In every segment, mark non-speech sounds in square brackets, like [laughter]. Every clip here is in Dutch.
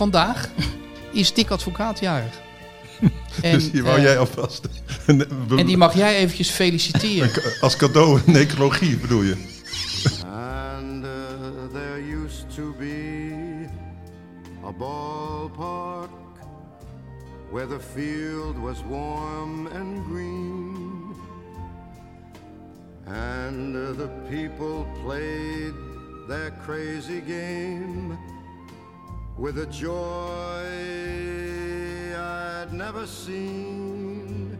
vandaag is Dick Advocaat jarig. [laughs] En, dus die wou eh, jij alvast... [laughs] en die mag jij eventjes feliciteren. Als cadeau een necrologie bedoel je? And uh, there used to be a ballpark where the field was warm and green. And uh, the people played their crazy game with a joy I'd never seen.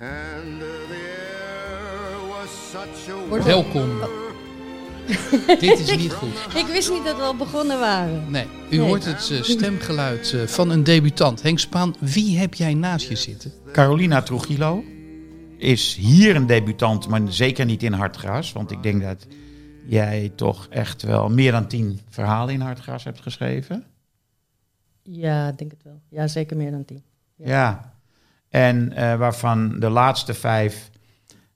And the air was such a Welkom. [laughs] Dit is niet goed. [laughs] Ik wist niet dat we al begonnen waren. Nee, u Nee. hoort het eh, stemgeluid eh, van een debutant. Henk Spaan, wie heb jij naast je zitten? Carolina Trujillo is hier een debutant, maar zeker niet in Hartgras. Want ik denk dat jij toch echt wel meer dan tien verhalen in Hartgras hebt geschreven. Ja, ik denk het wel. Ja, zeker meer dan tien. Ja. Ja. En eh, waarvan de laatste vijf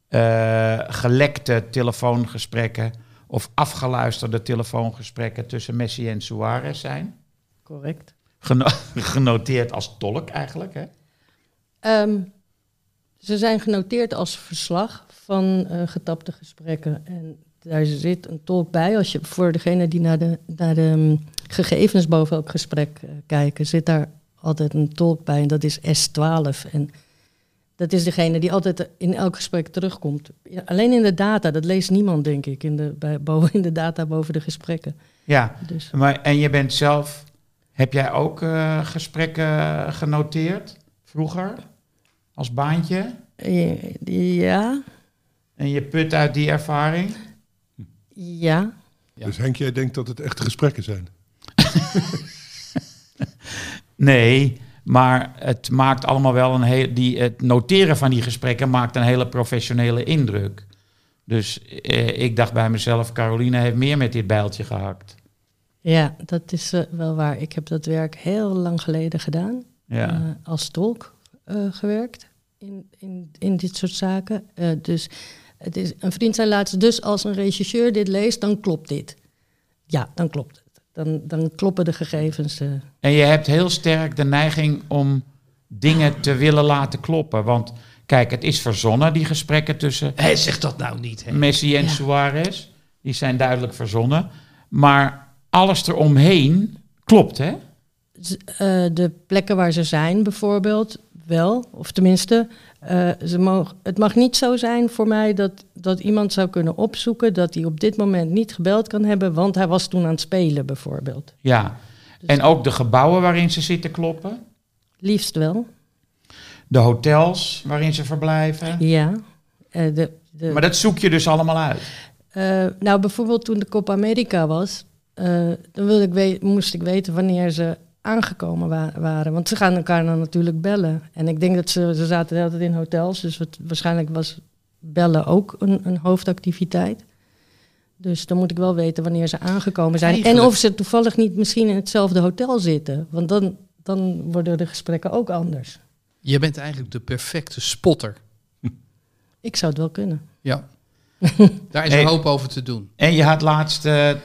eh, gelekte telefoongesprekken of afgeluisterde telefoongesprekken tussen Messi en Suarez zijn. Correct. Geno- [laughs] genoteerd als tolk eigenlijk. Hè? Ehm, ze zijn genoteerd als verslag van eh, getapte gesprekken. En daar zit een tolk bij. Als je, voor degene die naar de, naar de mm, gegevens boven elk gesprek eh, kijken, zit daar altijd een tolk bij. En dat is S12. En dat is degene die altijd in elk gesprek terugkomt. Ja, alleen in de data, dat leest niemand, denk ik, in de, bij, [laughs] boven, in de data boven de gesprekken. Ja, Dus maar, en je bent zelf, heb jij ook eh, gesprekken genoteerd vroeger als baantje? eh, ja, En je put uit die ervaring? Ja. Ja. Dus Henk, jij denkt dat het echte gesprekken zijn? [laughs] Nee, maar het maakt allemaal wel een heel. Die, het noteren van die gesprekken maakt een hele professionele indruk. Dus eh, ik dacht bij mezelf, Caroline heeft meer met dit bijltje gehakt. Ja, dat is eh, wel waar. Ik heb dat werk heel lang geleden gedaan. Ja. eh, als tolk eh, gewerkt in, in, in dit soort zaken. Eh, dus het is, een vriend zei laatst, dus als een regisseur dit leest, dan klopt dit. Ja, dan klopt het. Dan, dan kloppen de gegevens. eh. En je hebt heel sterk de neiging om dingen te willen laten kloppen. Want kijk, het is verzonnen, die gesprekken tussen Hé, zeg dat nou niet. Hè? Messi en Ja. Suarez. Die zijn duidelijk verzonnen. Maar alles eromheen klopt, hè? Z- eh, de plekken waar ze zijn, bijvoorbeeld, wel. Of tenminste, eh, ze mogen, het mag niet zo zijn voor mij dat, dat iemand zou kunnen opzoeken dat hij op dit moment niet gebeld kan hebben, want hij was toen aan het spelen, bijvoorbeeld. Ja. En ook de gebouwen waarin ze zitten kloppen. Liefst wel, De hotels waarin ze verblijven. ja. Eh, de, de, Maar dat zoek je dus allemaal uit. Eh, nou, bijvoorbeeld toen de Copa America was, dan wilde ik moest ik weten wanneer ze aangekomen wa- waren. Want ze gaan elkaar dan natuurlijk bellen. En ik denk dat ze, ze zaten de hele tijd in hotels, dus het, waarschijnlijk was bellen ook een, een hoofdactiviteit. Dus dan moet ik wel weten wanneer ze aangekomen zijn. En of ze toevallig niet misschien in hetzelfde hotel zitten. Want dan, dan worden de gesprekken ook anders. Je bent eigenlijk de perfecte spotter. Ik zou het wel kunnen. Ja. [laughs] Daar is Hey. een hoop over te doen. En je had laatst, eh, eh,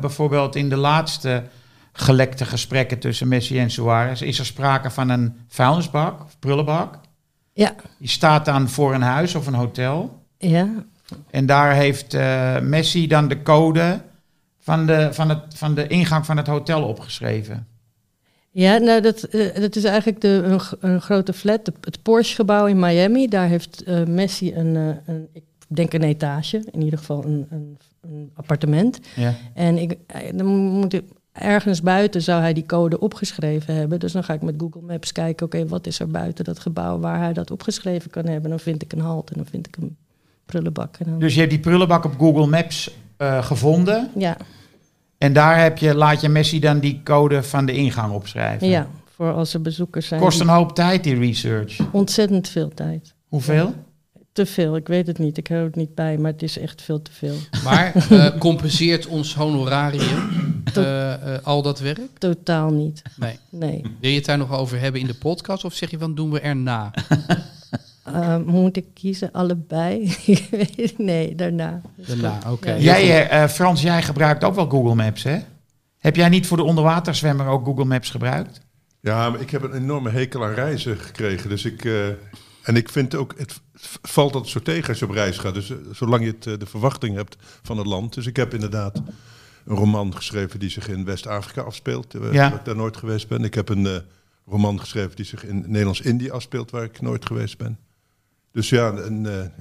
bijvoorbeeld in de laatste gelekte gesprekken tussen Messi en Suarez, is er sprake van een vuilnisbak of prullenbak. Ja, Die staat dan voor een huis of een hotel. ja, En daar heeft eh, Messi dan de code van de, van, het, van de ingang van het hotel opgeschreven. Ja, nou, dat, eh, dat is eigenlijk de, een, grote flat, de- het Porsche-gebouw in Miami. Daar heeft eh, Messi een, een, ik denk een etage, in ieder geval een, een, een appartement. Ja. En ik, dan moet ik, ergens buiten zou hij die code opgeschreven hebben. Dus dan ga ik met Google Maps kijken, oké, wat is er buiten dat gebouw waar hij dat opgeschreven kan hebben. Dan vind ik een halt en dan vind ik een prullenbak. En dan, Dus je hebt die prullenbak op Google Maps eh, gevonden. ja, En daar heb je, laat je Messi dan die code van de ingang opschrijven. ja, voor als er bezoekers zijn. Kost een hoop tijd, die research. Ontzettend veel tijd. Hoeveel? Te veel, ik weet het niet. Ik hou het niet bij, maar het is echt veel te veel. Maar [laughs] eh, compenseert ons honorarium eh, eh, al dat werk? Totaal niet. Nee. Nee. Wil je het daar nog over hebben in de podcast of zeg je van doen we erna? [laughs] Moet ik kiezen? Allebei? Ik weet het- nee, daarna. Daarna, oké. Ja. Jij, Frans, jij gebruikt ook wel Google Maps, hè? Heb jij niet voor de onderwaterzwemmer ook Google Maps gebruikt? Ja, maar ik heb een enorme hekel aan reizen gekregen. Dus ik, eh, en ik vind ook, het valt altijd zo tegen als je op reis gaat. Dus eh, zolang je het, eh, de verwachting hebt van het land. Dus ik heb inderdaad een roman geschreven die zich in West-Afrika afspeelt. eh, Ja. Waar ik daar nooit geweest ben. Ik heb een roman geschreven die zich in Nederlands-Indië afspeelt, waar ik nooit geweest ben. Dus ja, en,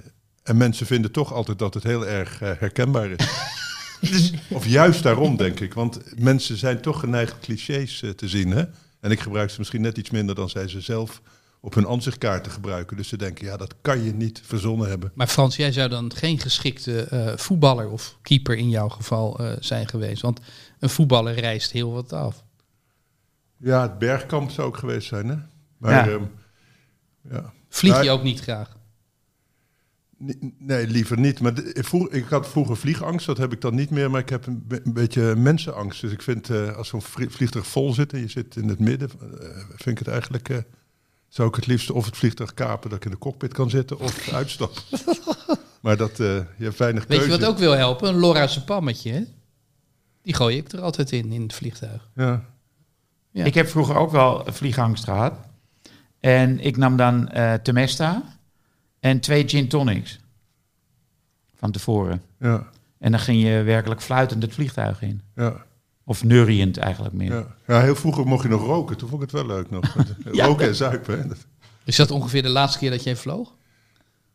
en mensen vinden toch altijd dat het heel erg herkenbaar is. [laughs] Of juist daarom, denk ik. Want mensen zijn toch geneigd clichés te zien. Hè? En ik gebruik ze misschien net iets minder dan zij ze zelf op hun ansichtkaarten gebruiken. Dus ze denken, ja, dat kan je niet verzonnen hebben. Maar Frans, jij zou dan geen geschikte eh, voetballer of keeper in jouw geval eh, zijn geweest. Want een voetballer reist heel wat af. Ja, het bergkamp zou ook geweest zijn, hè? Maar Ja. ja. ja. Vlieg je ook niet graag? Nee, liever niet. Maar ik, vroeg, ik had vroeger vliegangst, dat heb ik dan niet meer. Maar ik heb een, be- een beetje mensenangst. Dus ik vind, eh, als zo'n vlie- vliegtuig vol zit en je zit in het midden, vind ik het eigenlijk... zou ik het liefst of het vliegtuig kapen dat ik in de cockpit kan zitten of uitstappen. [laughs] maar dat, eh, je hebt weinig Weet keuze. je wat ook wil helpen? Een Lorra's pammetje, hè? Die gooi ik er altijd in, in het vliegtuig. Ja. Ja. Ik heb vroeger ook wel vliegangst gehad. En ik nam dan eh Temesta en twee gin tonics. Van tevoren. Ja, En dan ging je werkelijk fluitend het vliegtuig in. ja, Of neuriënd eigenlijk meer. ja. ja, heel vroeger mocht je nog roken. Toen vond ik het wel leuk nog. [laughs] Ja. Roken en zuipen. Hè. Is dat ongeveer de laatste keer dat jij vloog?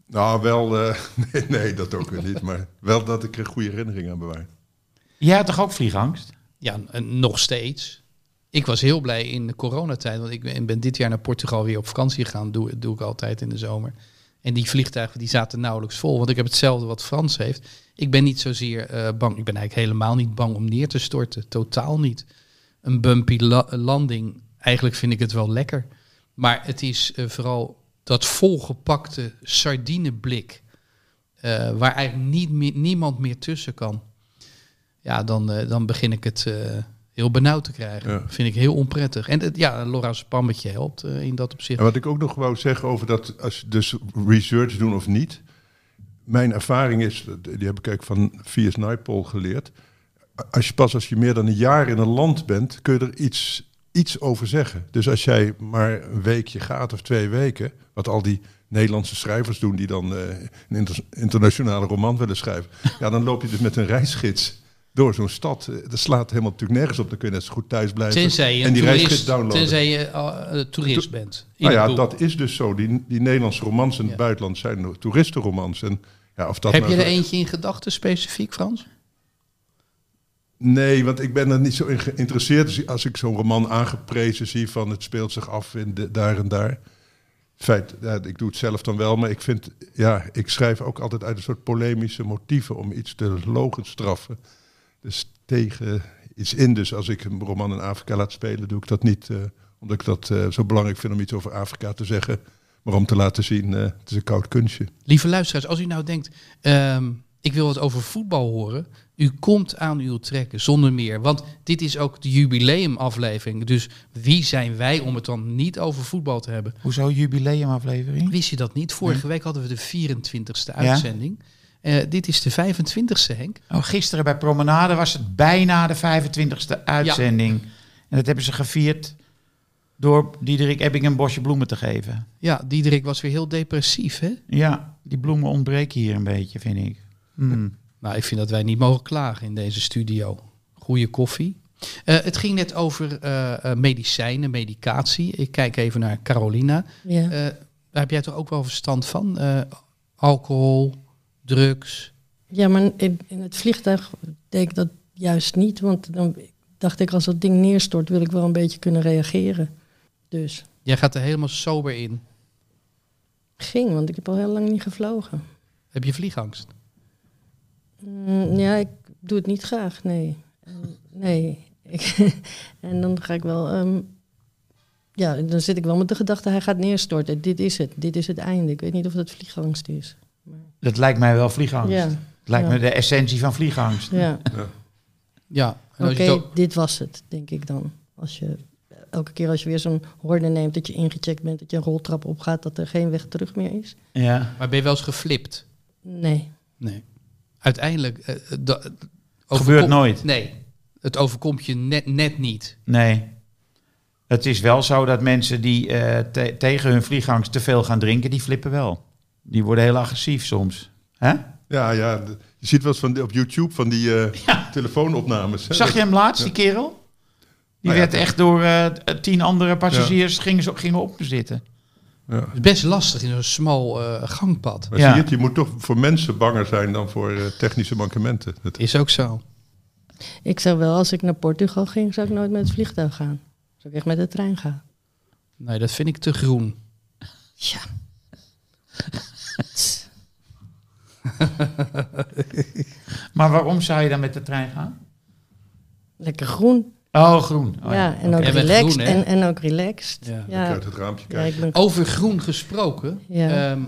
Nou, wel... eh, [laughs] nee, nee, dat ook weer niet. Maar wel dat ik er goede herinneringen aan bewaar. Jij had toch ook vliegangst? Ja, en nog steeds. Ik was heel blij in de coronatijd, want ik ben, ben dit jaar naar Portugal weer op vakantie gegaan. Doe, doe ik altijd in de zomer. En die vliegtuigen die zaten nauwelijks vol, want ik heb hetzelfde wat Frans heeft. Ik ben niet zozeer eh, bang. Ik ben eigenlijk helemaal niet bang om neer te storten. Totaal niet. Een bumpy la- landing, eigenlijk vind ik het wel lekker. Maar het is eh, vooral dat volgepakte sardineblik, eh, waar eigenlijk niet niemand meer tussen kan. Ja, dan, dan begin ik het heel benauwd te krijgen. Ja. Vind ik heel onprettig. En het, ja, Laura's pammetje helpt eh, in dat opzicht. En wat ik ook nog wou zeggen over dat, als je dus research doen of niet. Mijn ervaring is, die heb ik eigenlijk van V.S. Naipaul geleerd. Als je pas als je meer dan een jaar in een land bent, kun je er iets, iets over zeggen. Dus als jij maar een weekje gaat of twee weken, wat al die Nederlandse schrijvers doen die dan eh, een inter- internationale roman willen schrijven. [laughs] Ja, dan loop je dus met een reisgids door zo'n stad. Eh, Dat slaat helemaal natuurlijk nergens op. Dan kun je net zo goed thuis blijven. Tenzij je, en die toerist, downloaden. tenzij je eh, toerist bent. Nou ja, dat is dus zo. Die, die Nederlandse romans in het buitenland zijn toeristenromans. En ja, of dat Heb nou je er eentje in gedachten specifiek, Frans? Nee, want ik ben er niet zo in geïnteresseerd. Dus als ik zo'n roman aangeprezen zie van het speelt zich af in de, daar en daar. Feit, ja, ik doe het zelf dan wel, maar ik vind, ja, ik schrijf ook altijd uit een soort polemische motieven om iets te logenstraffen. Dus tegen iets in. Dus als ik een roman in Afrika laat spelen, doe ik dat niet eh, omdat ik dat eh, zo belangrijk vind om iets over Afrika te zeggen. Maar om te laten zien, eh, het is een koud kunstje. Lieve luisteraars, als u nou denkt, ehm, ik wil wat over voetbal horen. U komt aan uw trekken, zonder meer. Want dit is ook de jubileumaflevering. Dus wie zijn wij om het dan niet over voetbal te hebben? Hoezo jubileumaflevering? Wist je dat niet? Vorige week hadden we de 24ste uitzending. Eh, dit is de 25ste, Henk. Oh, gisteren bij Promenade was het bijna de 25e uitzending. En dat hebben ze gevierd door Diederik Ebbing een bosje bloemen te geven. Ja, Diederik was weer heel depressief, hè? Ja, die bloemen ontbreken hier een beetje, vind ik. Hmm. Nou, ik vind dat wij niet mogen klagen in deze studio. Goeie koffie. Eh, het ging net over eh, eh, medicijnen, medicatie. Ik kijk even naar Carolina. Ja. Eh, daar heb jij toch ook wel verstand van? Eh, alcohol, drugs. Ja, maar in, het vliegtuig deed ik dat juist niet. Want dan dacht ik, als dat ding neerstort, wil ik wel een beetje kunnen reageren. Dus Jij gaat er helemaal sober in. ging, want ik heb al heel lang niet gevlogen. Heb je vliegangst? Mm, ja, ik doe het niet graag, nee. En- nee. [laughs] Ik, en dan ga ik wel... ehm, ja, dan zit ik wel met de gedachte, hij gaat neerstorten. Dit is het, dit is het einde. Ik weet niet of dat vliegangst is. Dat lijkt mij wel vliegangst. Ja, Het lijkt Ja. me de essentie van vliegangst. ja. Ja. Oké, ook- dit was het, denk ik dan. Als je, elke keer als je weer zo'n horde neemt, dat je ingecheckt bent, dat je een roltrap opgaat, dat er geen weg terug meer is. Ja. Maar ben je wel eens geflipt? Nee. Nee. Uiteindelijk... da- Gebeurt nooit. Nee. Het overkomt je net, net niet. Nee. Het is wel zo dat mensen die eh, te- tegen hun vliegangst te veel gaan drinken, die flippen wel. Die worden heel agressief soms. Hè? Ja, ja. Je ziet wel eens van, op YouTube van die eh, [laughs] Ja. telefoonopnames. hè. Zag je hem laatst, die kerel? Die Nou ja, werd echt door eh, tien andere passagiers gingen, op zitten. Ja. Het is best lastig in zo'n smal eh, gangpad. Maar Ja. zie je het, je moet toch voor mensen banger zijn dan voor eh, technische mankementen. Dat, Is ook zo. Ik zou wel, als ik naar Portugal ging, zou ik nooit met het vliegtuig gaan. Zou ik echt met de trein gaan. Nee, dat vind ik te groen. Ja. [laughs] Maar waarom zou je dan met de trein gaan? Lekker groen. Oh, groen. Oh, ja, en ook relaxed. groen, en, en ook relaxed. Ja. Ja, uit het raampje ja, ben Over groen gesproken. Ja. ehm,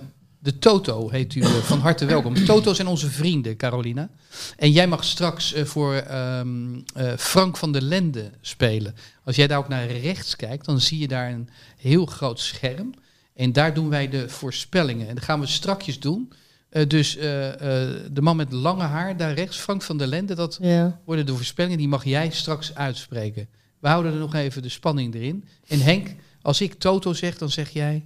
de Toto heet u eh, van harte welkom. Toto zijn onze vrienden, Carolina. En jij mag straks eh, voor ehm, eh, Frank van der Lende spelen. Als jij daar ook naar rechts kijkt, dan zie je daar een heel groot scherm. En daar doen wij de voorspellingen. En dat gaan we strakjes doen. Eh, dus eh, eh, de man met lange haar daar rechts, Frank van der Lende, dat ja. worden de voorspellingen, die mag jij straks uitspreken. We houden er nog even de spanning erin. En Henk, als ik Toto zeg, dan zeg jij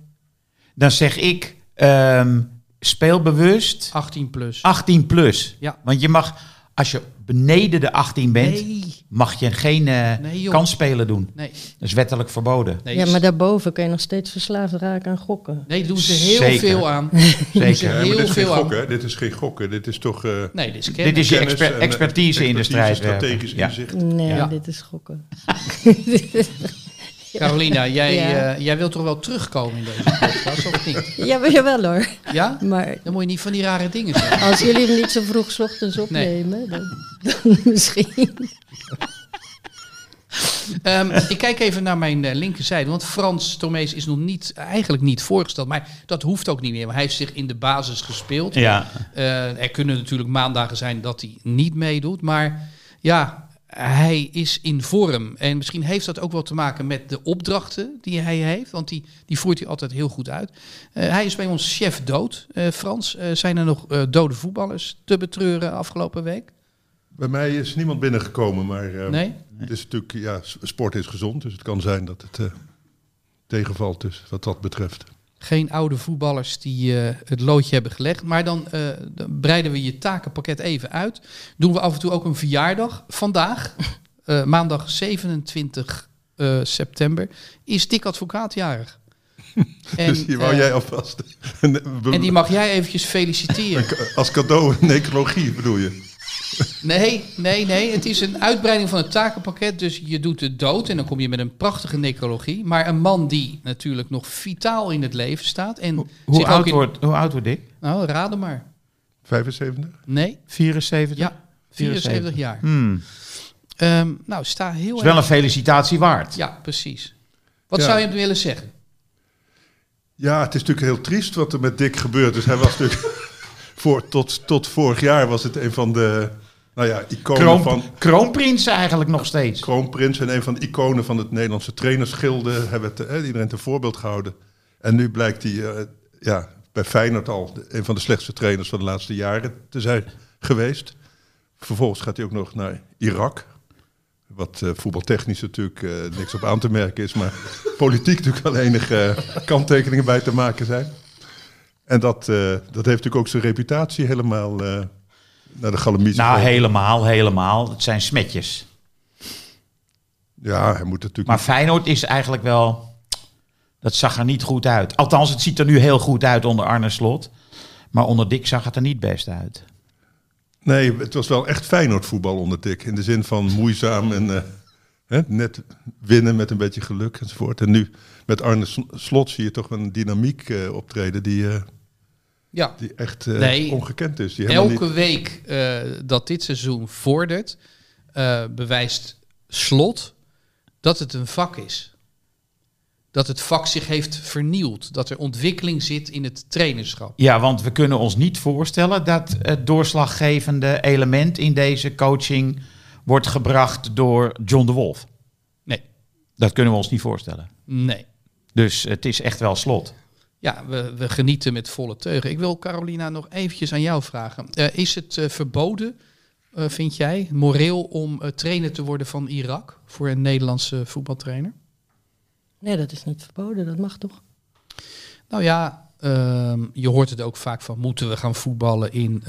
Dan zeg ik ehm, speelbewust 18 plus. 18 plus. Ja. Want je mag, als je beneden de 18 bent, Nee, mag je geen eh Nee, kansspelen doen. nee, Dat is wettelijk verboden. nee. ja, maar daarboven kun je nog steeds verslaafd raken aan gokken. nee, doen ze heel Zeker. veel aan. [laughs] Ze Zeker. Ja, heel dit is geen veel aan. gokken. Dit is geen gokken. Dit is toch eh, Nee, dit is Dit is je kennis exper- en, eh, expertise in de strijd. strategisch Ja. inzicht. Nee, Ja. dit is gokken. [laughs] [laughs] Carolina, jij, Ja. eh, jij wilt toch wel terugkomen in deze podcast, of niet? [laughs] Ja, maar jawel hoor. Ja? Maar Dan moet je niet van die rare dingen zeggen. [laughs] als jullie hem niet zo vroeg 's ochtends opnemen, dan, dan misschien. Ehm, ik kijk even naar mijn eh, linkerzijde, want Frans Tomees is nog niet, eigenlijk niet voorgesteld. Maar dat hoeft ook niet meer, want hij heeft zich in de basis gespeeld. Ja. Eh, er kunnen natuurlijk maandagen zijn dat hij niet meedoet. Maar ja, hij is in vorm. En misschien heeft dat ook wel te maken met de opdrachten die hij heeft. Want die, die voert hij altijd heel goed uit. Eh, hij is bij ons chef dood, eh, Frans. Eh, zijn er nog dode voetballers te betreuren afgelopen week? Bij mij is niemand binnengekomen, maar Nee? het is natuurlijk, ja, sport is gezond. Dus het kan zijn dat het tegenvalt dus, wat dat betreft. Geen oude voetballers die eh, het loodje hebben gelegd. Maar dan, eh, dan breiden we je takenpakket even uit. Doen we af en toe ook een verjaardag. Vandaag, [laughs] eh, maandag 27 eh, september, is Dick Advocaat jarig. [laughs] En, dus die wou jij alvast... [laughs] en die mag jij eventjes feliciteren. Als cadeau necrologie bedoel je? Nee, nee, nee. Het is een uitbreiding van het takenpakket. Dus je doet de dood en dan kom je met een prachtige necrologie. Maar een man die natuurlijk nog vitaal in het leven staat. En Hoe oud, in- wordt, hoe oud wordt ik? Nou, raden maar. 75? Nee, 74? ja, 74 jaar. Hmm. Ehm, nou, sta heel is wel erg- een felicitatie waard. Ja, precies. Wat Ja. zou je hem willen zeggen? Ja, het is natuurlijk heel triest wat er met Dick gebeurt. Dus hij was natuurlijk... [laughs] Voor, tot, tot vorig jaar was het een van de nou ja, iconen Kroon, van... Kroonprins eigenlijk nog steeds. Kroonprins en een van de iconen van het Nederlandse trainersgilde. Hebben het, eh, iedereen ten voorbeeld gehouden. En nu blijkt hij eh, ja, bij Feyenoord al een van de slechtste trainers van de laatste jaren te zijn geweest. Vervolgens gaat hij ook nog naar Irak. Wat eh, voetbaltechnisch natuurlijk eh, niks op aan te merken is. Maar [laughs] politiek natuurlijk wel enige kanttekeningen bij te maken zijn. En dat, dat heeft natuurlijk ook zijn reputatie helemaal naar de. Nou, helemaal, helemaal. Het zijn smetjes. Ja, hij moet natuurlijk Maar Feyenoord is eigenlijk wel... Dat zag er niet goed uit. Althans, het ziet er nu heel goed uit onder Arne Slot. Maar onder Dick zag het er niet best uit. Nee, het was wel echt Feyenoord voetbal onder Dick. In de zin van moeizaam en eh, hè, net winnen met een beetje geluk enzovoort. En nu met Arne Slot zie je toch een dynamiek eh, optreden die, eh, Ja, die echt eh, Nee. ongekend is. Die elke niet- week eh, dat dit seizoen vordert, eh, bewijst slot dat het een vak is. Dat het vak zich heeft vernieuwd. Dat er ontwikkeling zit in het trainerschap. Ja, want we kunnen ons niet voorstellen dat het doorslaggevende element in deze coaching wordt gebracht door John de Wolf. Nee, Dat kunnen we ons niet voorstellen. nee. Dus het is echt wel slot. Ja, we, we genieten met volle teugen. Ik wil Carolina nog eventjes aan jou vragen. Eh, is het eh, verboden eh, vind jij? Moreel om trainer te worden van Irak voor een Nederlandse voetbaltrainer? Nee, dat is niet verboden, dat mag toch? Nou ja, ehm, je hoort het ook vaak van moeten we gaan voetballen in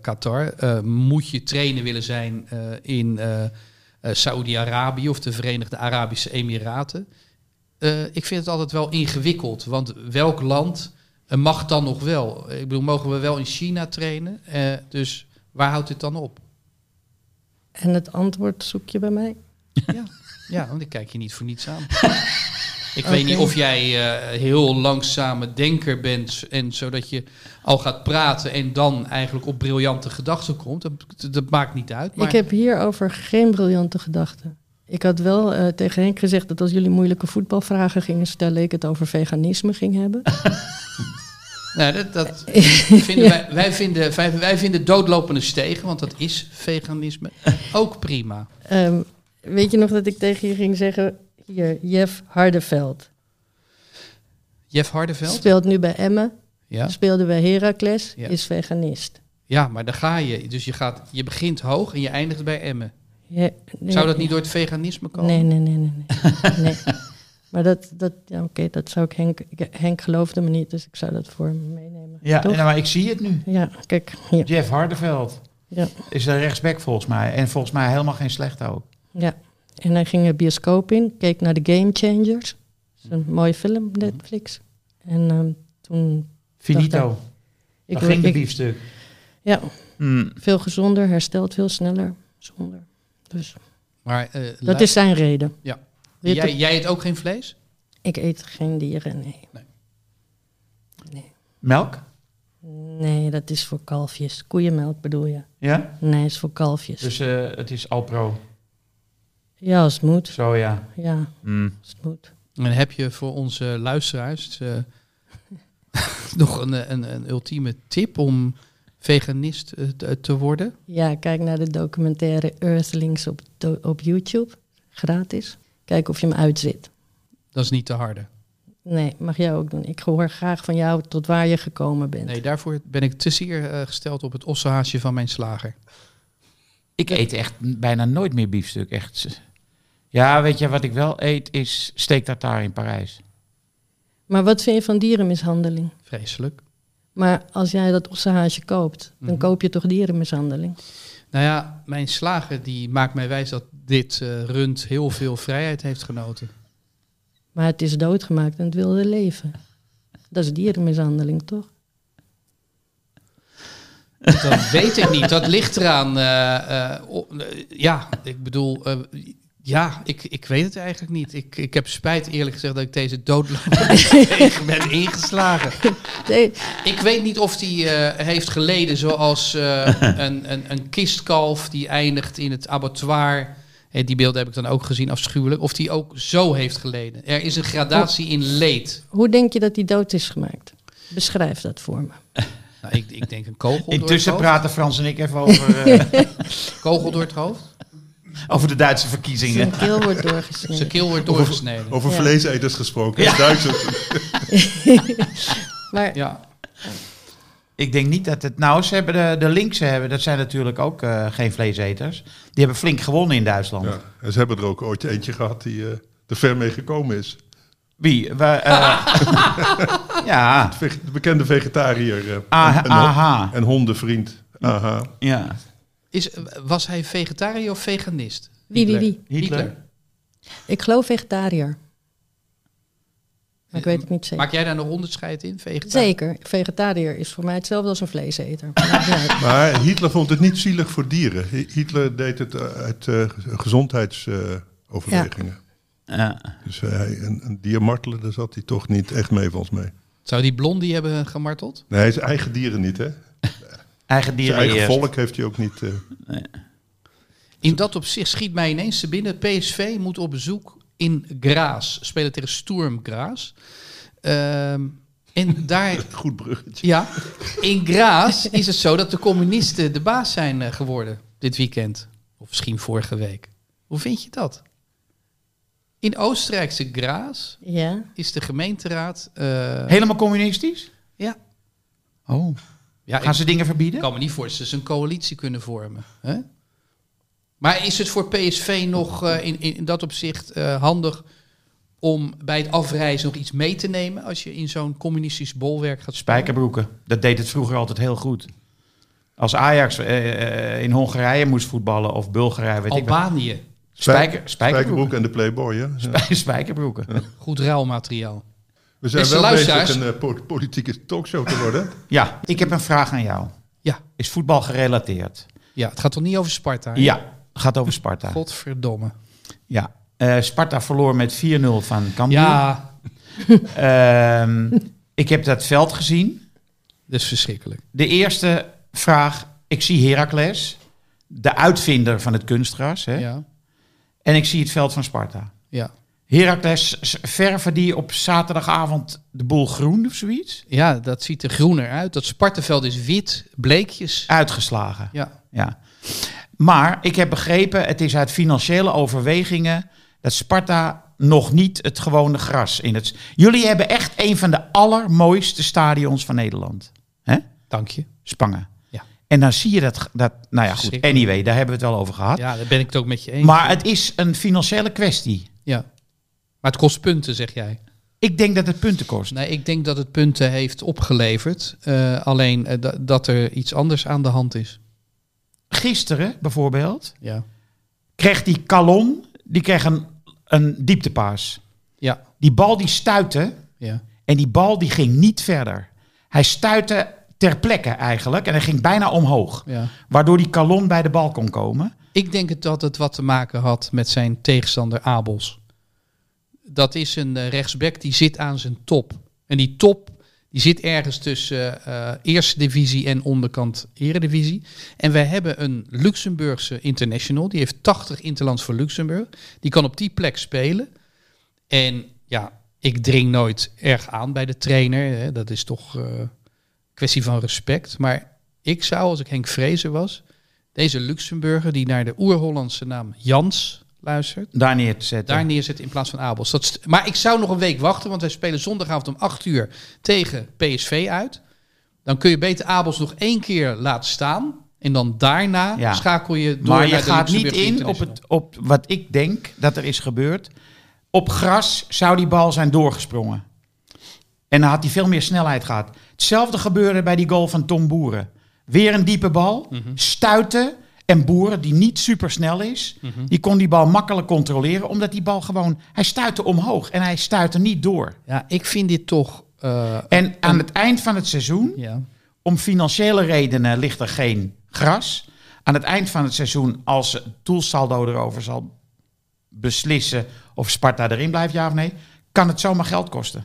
Qatar? Moet je trainer willen zijn in Saoedi-Arabië of de Verenigde Arabische Emiraten? Eh, ik vind het altijd wel ingewikkeld, want welk land eh, mag dan nog wel? Ik bedoel, mogen we wel in China trainen? Eh, dus waar houdt het dan op? En het antwoord zoek je bij mij? [laughs] Ja, ja want ik kijk je niet voor niets aan. [laughs] Ik weet niet of jij eh, heel langzame denker bent en zodat je al gaat praten en dan eigenlijk op briljante gedachten komt. Dat, dat maakt niet uit. Maar Ik heb hierover geen briljante gedachten. Ik had wel eh, tegen Henk gezegd dat als jullie moeilijke voetbalvragen gingen stellen, ik het over veganisme ging hebben. [laughs] nee, dat, dat [laughs] vinden wij, wij, vinden, wij, wij vinden doodlopende stegen, want dat is veganisme, [laughs] ook prima. Ehm, weet je nog dat ik tegen je ging zeggen, hier, Jeff Hardeveld. Jeff Hardeveld? Speelt nu bij Emmen, Ja. speelde bij Heracles, Ja. is veganist. ja, maar daar ga je. Dus je, gaat, je begint hoog en je eindigt bij Emmen. Ja, nee, Zou dat niet door het veganisme komen? Nee, nee, nee, nee. nee. nee. [laughs] Maar dat, dat ja, oké, dat zou ik Henk, Henk geloofde me niet, dus ik zou dat voor hem meenemen. Ja, Toch? en, maar ik zie het nu. Ja, kijk, hier. Jeff Hardeveld Ja, is een rechtsback volgens mij. En volgens mij helemaal geen slecht ook. ja. En hij ging de bioscoop in, keek naar de Game Changers. Dat is een mooie film, Netflix. En ehm, toen... Finito. Ik, Ik, ging de ik- biefstuk. Ja, Hmm. veel gezonder, herstelt veel sneller. Zonder. Dus Maar, eh, dat is zijn reden. Ja. Jij, jij eet ook geen vlees? Ik eet geen dieren, nee. Melk? Nee, dat is voor kalfjes. Koeienmelk bedoel je? Ja. Nee, is voor kalfjes. Dus eh, het is Alpro. Ja, als het moet. Soja. Ja, Hmm. als het moet. En heb je voor onze luisteraars eh, [laughs] nog een, een, een ultieme tip om veganist eh, te, worden? Ja, kijk naar de documentaire Earthlings op, op YouTube. Gratis. Kijk of je hem uitzit. Dat is niet te harde. Nee, mag jij ook doen. Ik hoor graag van jou tot waar je gekomen bent. Nee, daarvoor ben ik te zeer eh, gesteld op het ossenhaasje van mijn slager. Ik eet echt bijna nooit meer biefstuk. Echt. Ja, weet je wat ik wel eet? Is steak tartare in Parijs. Maar wat vind je van dierenmishandeling? Vreselijk. Maar als jij dat ossenhaasje koopt, dan Mhm. koop je toch dierenmishandeling? Nou ja, mijn slager die maakt mij wijs dat dit eh, rund heel veel vrijheid heeft genoten. Maar het is doodgemaakt en het wilde leven. Dat is dierenmishandeling, toch? Dat weet ik niet. Dat ligt eraan. eh, eh, ja, ik bedoel, ja, ik, ik weet het eigenlijk niet. Ik, ik heb spijt eerlijk gezegd dat ik deze doodlopende [laughs] tegen ben ingeslagen. Nee, Ik weet niet of die eh, heeft geleden zoals eh, [laughs] een, een, een kistkalf die eindigt in het abattoir. Eh, die beelden heb ik dan ook gezien, afschuwelijk. Of die ook zo heeft geleden. Er is een gradatie in leed. hoe denk je dat die dood is gemaakt? Beschrijf dat voor me. Nou, ik, ik denk een kogel door het Intussen hoofd. praten Frans en ik even over, eh, [laughs] Kogel door het hoofd. Over de Duitse verkiezingen. Zijn keel wordt Zijn doorgesneden. keel wordt doorgesneden. Over Ja. vleeseters gesproken. Ja. [laughs] Duitsers. [laughs] Maar Ja, Ik denk niet dat het... Nou, ze hebben de, de linkse hebben, dat zijn natuurlijk ook eh, geen vleeseters. Die hebben flink gewonnen in Duitsland. Ja. En ze hebben er ook ooit eentje gehad die eh, er ver mee gekomen is. Wie? We, eh, [laughs] ja, De bekende vegetariër eh, Ah, en, en, aha. en hondenvriend. Aha. ja. Is, was hij vegetariër of veganist? Wie, wie, Hitler. wie? Hitler. ik geloof vegetariër. Maar ik weet het niet zeker. Maak jij daar nog onderscheid in? Vegetariër? Zeker, vegetariër is voor mij hetzelfde als een vleeseter. [laughs] Maar Hitler vond het niet zielig voor dieren. Hi- Hitler deed het eh, uit eh, gezondheidsoverwegingen. Ja. Dus eh, hij, een, een dier martelen, daar zat hij toch niet echt mee volgens mij. Zou die blondie hebben gemarteld? Nee, zijn eigen dieren niet, hè? [laughs] Eigen Zijn dieren eigen eerst. volk heeft hij ook niet... eh, In dat opzicht schiet mij ineens te binnen. PSV moet op bezoek in Graas. Spelen tegen Sturm Graas. Ehm, en [laughs] daar, goed bruggetje. ja, in Graas is het zo dat de communisten de baas zijn eh, geworden dit weekend. Of misschien vorige week. Hoe vind je dat? In Oostenrijkse Graas Ja, is de gemeenteraad... eh, Helemaal communistisch? Ja. Oh. Ja, Gaan ik ze dingen verbieden? kan me niet voorstellen dat ze een coalitie kunnen vormen. Hè? Maar is het voor PSV nog eh, in, in dat opzicht eh, handig om bij het afreizen nog iets mee te nemen als je in zo'n communistisch bolwerk gaat spelen? Spijkerbroeken. Dat deed het vroeger altijd heel goed. Als Ajax eh, in Hongarije moest voetballen of Bulgarije, weet ik. Albanië, Spijker, Spijkerbroek spijkerbroeken. en de Playboy, hè? Ja. Spij- [laughs] Spijkerbroeken. goed ruilmateriaal. We zijn Beste wel bezig een eh, po- politieke talkshow te worden. Ja, ik heb een vraag aan jou. Ja. Is voetbal gerelateerd? Ja, het gaat toch niet over Sparta? hè? Ja, gaat over Sparta. Godverdomme. Ja. Eh, Sparta verloor met 4-0 van Cambuur. Ja, [laughs] Ehm, ik heb dat veld gezien. dat is verschrikkelijk. De eerste vraag. Ik zie Heracles, de uitvinder van het kunstgras. Hè? Ja, En ik zie het veld van Sparta. ja. Heracles verven die op zaterdagavond de boel groen of zoiets? ja, dat ziet er groener uit. Dat Spartaveld is wit, bleekjes. Uitgeslagen. Ja, Ja. Maar ik heb begrepen, het is uit financiële overwegingen dat Sparta nog niet het gewone gras in het. Jullie hebben echt een van de allermooiste stadions van Nederland. hè? dank je. Spangen. Ja. En dan zie je dat, dat. Nou ja, goed. Anyway, daar hebben we het wel over gehad. Ja, daar ben ik het ook met je eens. Maar het is een financiële kwestie. Ja. Maar het kost punten, zeg jij. Ik denk dat het punten kost. Nee, ik denk dat het punten heeft opgeleverd. Eh, alleen eh, da- dat er iets anders aan de hand is. Gisteren bijvoorbeeld Ja. kreeg die Calon, die kreeg een, een dieptepaas. Ja. Die bal die stuitte Ja. en die bal die ging niet verder. Hij stuitte ter plekke eigenlijk en hij ging bijna omhoog. ja. Waardoor die Calon bij de bal kon komen. Ik denk het dat het wat te maken had met zijn tegenstander Abels. Dat is een eh, rechtsback die zit aan zijn top. En die top die zit ergens tussen eh, eerste divisie en onderkant eredivisie. En wij hebben een Luxemburgse international. Die heeft 80 interlands voor Luxemburg. Die kan op die plek spelen. En ja, ik dring nooit erg aan bij de trainer. Hè. Dat is toch eh kwestie van respect. Maar ik zou, als ik Henk Vrezen was, deze Luxemburger die naar de oer-Hollandse naam Jans luistert, Daar neer te zetten. daar neerzetten in plaats van Abels. Dat maar ik zou nog een week wachten, want wij spelen zondagavond om 8 uur tegen PSV uit. Dan kun je beter Abels nog één keer laten staan. En dan daarna Ja. schakel je door maar je naar gaat niet in op, het, op wat ik denk dat er is gebeurd. Op gras zou die bal zijn doorgesprongen. En dan had hij veel meer snelheid gehad. Hetzelfde gebeurde bij die goal van Tom Boeren. Weer een diepe bal, Mhm. stuiten. En Boeren, die niet super snel is, Mhm. die kon die bal makkelijk controleren. Omdat die bal gewoon, hij stuitte omhoog en hij stuitte niet door. Ja, ik vind dit toch... eh, En aan het eind van het seizoen ja. om financiële redenen ligt er geen gras. Aan het eind van het seizoen, als het doelsaldo erover zal beslissen of Sparta erin blijft, ja of nee, kan het zomaar geld kosten.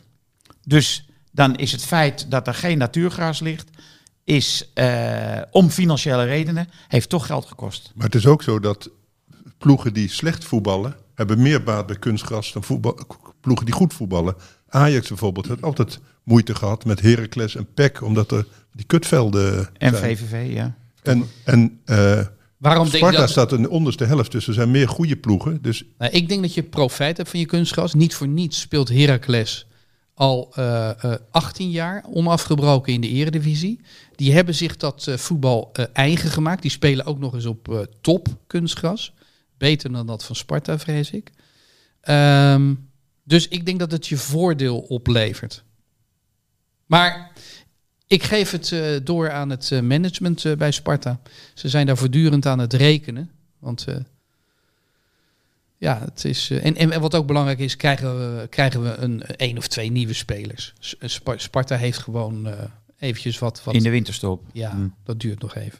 Dus dan is het feit dat er geen natuurgras ligt, is eh, om financiële redenen, heeft toch geld gekost. Maar het is ook zo dat ploegen die slecht voetballen, hebben meer baat bij kunstgras dan voetbal, ploegen die goed voetballen. Ajax bijvoorbeeld heeft altijd moeite gehad met Heracles en PEC, omdat er die kutvelden En zijn. VVV, ja. En, en eh, Waarom denk je Sparta dat... staat in de onderste helft, dus er zijn meer goede ploegen. Dus Nou, ik denk dat je profijt hebt van je kunstgras. Niet voor niets speelt Heracles al eh, eh, 18 jaar onafgebroken in de eredivisie. Die hebben zich dat eh, voetbal eh, eigen gemaakt. Die spelen ook nog eens op eh, top kunstgras. Beter dan dat van Sparta, vrees ik. Ehm, dus ik denk dat het je voordeel oplevert. Maar ik geef het eh, door aan het eh, management eh, bij Sparta. Ze zijn daar voortdurend aan het rekenen. Want eh, ja, het is. eh, en, en, wat ook belangrijk is, krijgen we, krijgen we een één of twee nieuwe spelers. Eh, Spa- Sparta heeft gewoon eh, eventjes wat. wat In de winterstop. ja, Hm. dat duurt nog even.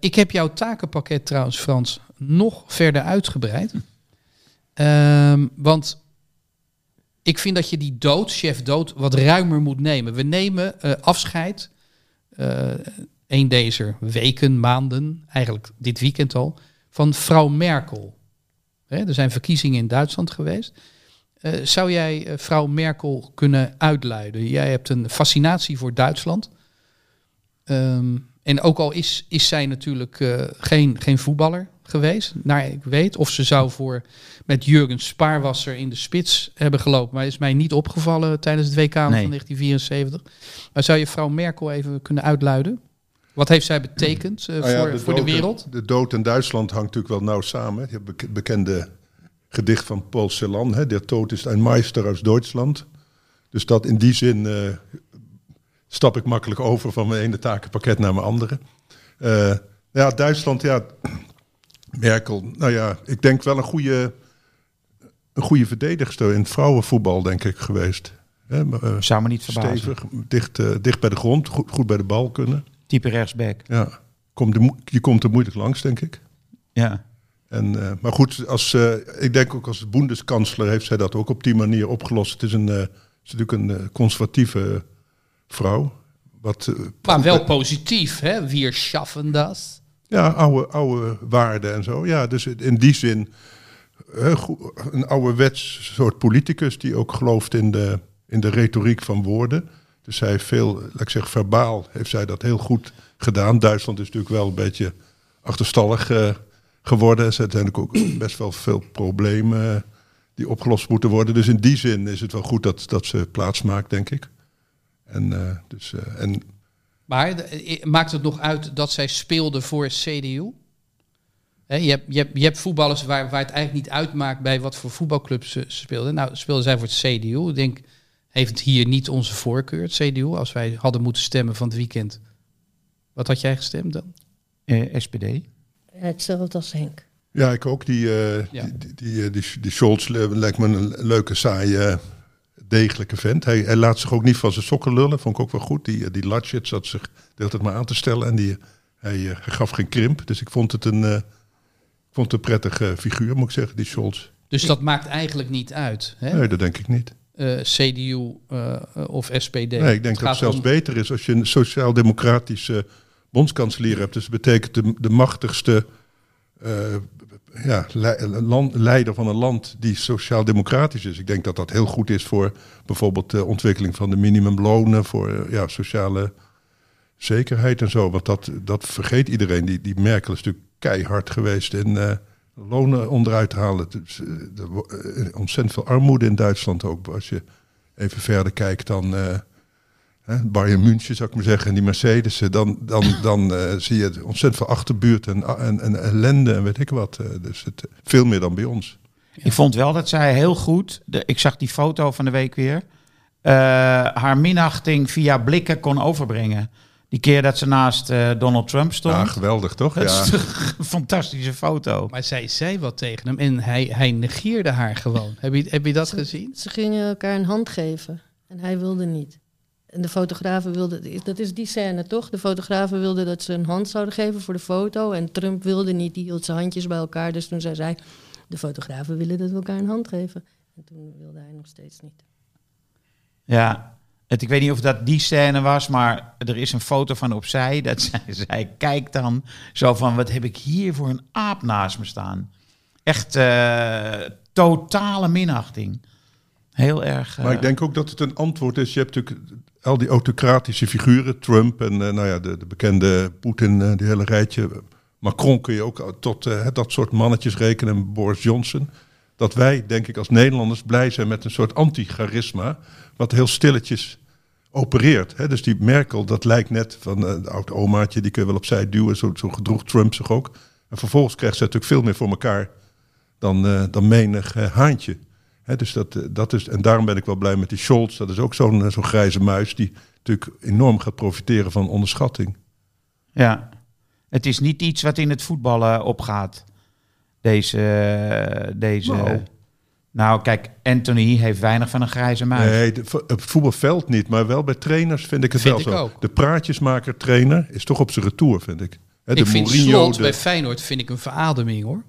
Ik heb jouw takenpakket trouwens, Frans, nog verder uitgebreid. Ehm, want ik vind dat je die dood, chef dood, wat ruimer moet nemen. We nemen afscheid, een deze weken, maanden, eigenlijk dit weekend al, van vrouw Merkel. Hè, er zijn verkiezingen in Duitsland geweest. Eh, zou jij eh, vrouw Merkel kunnen uitluiden? Jij hebt een fascinatie voor Duitsland. Ehm, en ook al is, is zij natuurlijk eh, geen, geen voetballer geweest, naar ik weet. Of ze zou voor met Jurgen Spaarwasser in de spits hebben gelopen. Maar is mij niet opgevallen tijdens het WK van Nee. 1974. Maar zou je vrouw Merkel even kunnen uitluiden? Wat heeft zij betekend eh, Nou ja, voor, voor de dood in- wereld? De dood in Duitsland hangt natuurlijk wel nauw samen. Je hebt het bekende gedicht van Paul Celan. Hè? Der Tod is een Meister uit Duitsland. Dus dat in die zin eh, stap ik makkelijk over van mijn ene takenpakket naar mijn andere. Eh, ja, Duitsland, ja, [clears throat] Merkel. Nou ja, ik denk wel een goede, een goede verdedigster in het vrouwenvoetbal, denk ik, geweest. Hè, maar, Zou me niet verbazen. stevig, dicht, eh, dicht bij de grond, goed, goed bij de bal kunnen. Type rechtsback. Ja, komt de, je komt er moeilijk langs, denk ik. Ja. En, eh, maar goed, als, eh, ik denk ook als boendeskansler heeft zij dat ook op die manier opgelost. Het is, een, eh, het is natuurlijk een conservatieve vrouw. Wat, Maar wel positief, hè? Wir schaffen das. Ja, oude, oude waarden en zo. Ja, dus in die zin een ouderwets soort politicus die ook gelooft in de, in de retoriek van woorden. Dus zij heeft veel, laat ik zeggen, verbaal heeft zij dat heel goed gedaan. Duitsland is natuurlijk wel een beetje achterstallig eh, geworden. Er zijn natuurlijk ook [clears throat] best wel veel problemen die opgelost moeten worden. Dus in die zin is het wel goed dat, dat ze plaats maakt, denk ik. En, eh, dus, eh, en Maar eh, maakt het nog uit dat zij speelde voor CDU? Hè, je, hebt, je, hebt, je hebt voetballers waar, waar het eigenlijk niet uitmaakt bij wat voor voetbalclubs ze ze speelden. Nou, speelden zij voor het CDU. Ik denk, heeft het hier niet onze voorkeur, het CDU? Als wij hadden moeten stemmen van het weekend. Wat had jij gestemd dan? Eh, SPD. Hetzelfde als Henk. Ja, ik ook. Die, eh Ja. die, die, die, die, die Scholz lijkt me een leuke, saaie, eh, degelijke vent. Hij, hij laat zich ook niet van zijn sokken lullen. Vond ik ook wel goed. Die, die Laschet zat zich de hele tijd maar aan te stellen. En die, hij, gaf geen krimp. Dus ik vond het een, eh, ik vond het een prettige figuur, moet ik zeggen, die Scholz. Dus dat maakt eigenlijk niet uit. Hè? Nee, dat denk ik niet. Eh, CDU eh, of SPD. Nee, ik denk Het dat het zelfs om- beter is als je een sociaal-democratische bondskanselier hebt. Dus dat betekent de, de machtigste eh, ja, le- land- leider van een land die sociaal-democratisch is. Ik denk dat dat heel goed is voor bijvoorbeeld de ontwikkeling van de minimumlonen, voor ja, sociale zekerheid en zo. Want dat, dat vergeet iedereen. Die, die Merkel is natuurlijk keihard geweest in lonen onderuit te halen. Dus, eh, er eh, ontzettend veel armoede in Duitsland ook. Als je even verder kijkt dan eh hè, Bayern München, zou ik maar zeggen, en die Mercedes. Dan, dan, dan eh, zie je ontzettend veel achterbuurt en, en, en ellende en weet ik wat. dus het, veel meer dan bij ons. Ik vond wel dat zij heel goed, de, ik zag die foto van de week weer, eh, haar minachting via blikken kon overbrengen. Die keer dat ze naast eh, Donald Trump stond. Ja, geweldig toch? dat Ja. is een fantastische foto. Maar zij zei wat tegen hem en hij, hij negeerde haar gewoon. Heb je, heb je dat gezien? Ze gingen elkaar een hand geven en hij wilde niet. En de fotografen wilden, dat is die scène toch? De fotografen wilden dat ze een hand zouden geven voor de foto. En Trump wilde niet, die hield zijn handjes bij elkaar. Dus toen zei zij, de fotografen willen dat we elkaar een hand geven. En toen wilde hij nog steeds niet. Ja, het, ik weet niet of dat die scène was, maar er is een foto van opzij. [laughs] Dat zij, zij kijkt dan zo van, wat heb ik hier voor een aap naast me staan? Echt eh, totale minachting. Heel erg... Maar ik eh, denk ook dat het een antwoord is. Je hebt natuurlijk al die autocratische figuren, Trump en eh, nou ja, de, de bekende Poetin, die hele rijtje. Macron kun je ook tot dat soort mannetjes rekenen, en Boris Johnson. Dat wij, denk ik, als Nederlanders blij zijn met een soort anti-charisma, wat heel stilletjes opereert. Hè? Dus die Merkel, dat lijkt net van eh, de oude omaatje, die kun je wel opzij duwen. Zo, zo gedroeg Trump zich ook. En vervolgens krijgt ze natuurlijk veel meer voor elkaar dan, eh, dan menig eh, haantje. Hè, dus dat, eh, dat is, en daarom ben ik wel blij met die Scholz. Dat is ook zo'n eh, zo'n grijze muis die natuurlijk enorm gaat profiteren van onderschatting. Ja, het is niet iets wat in het voetballen opgaat. Deze, eh, deze. Nou. Nou. kijk, Anthony heeft weinig van een grijze muis. Nee, op het voetbalveld niet, maar wel bij trainers vind ik het Vind wel ik zo. ook. De praatjesmaker trainer is toch op zijn retour, vind ik. Hè, de ik vind Mourinho, Slot de bij Feyenoord vind ik een verademing hoor.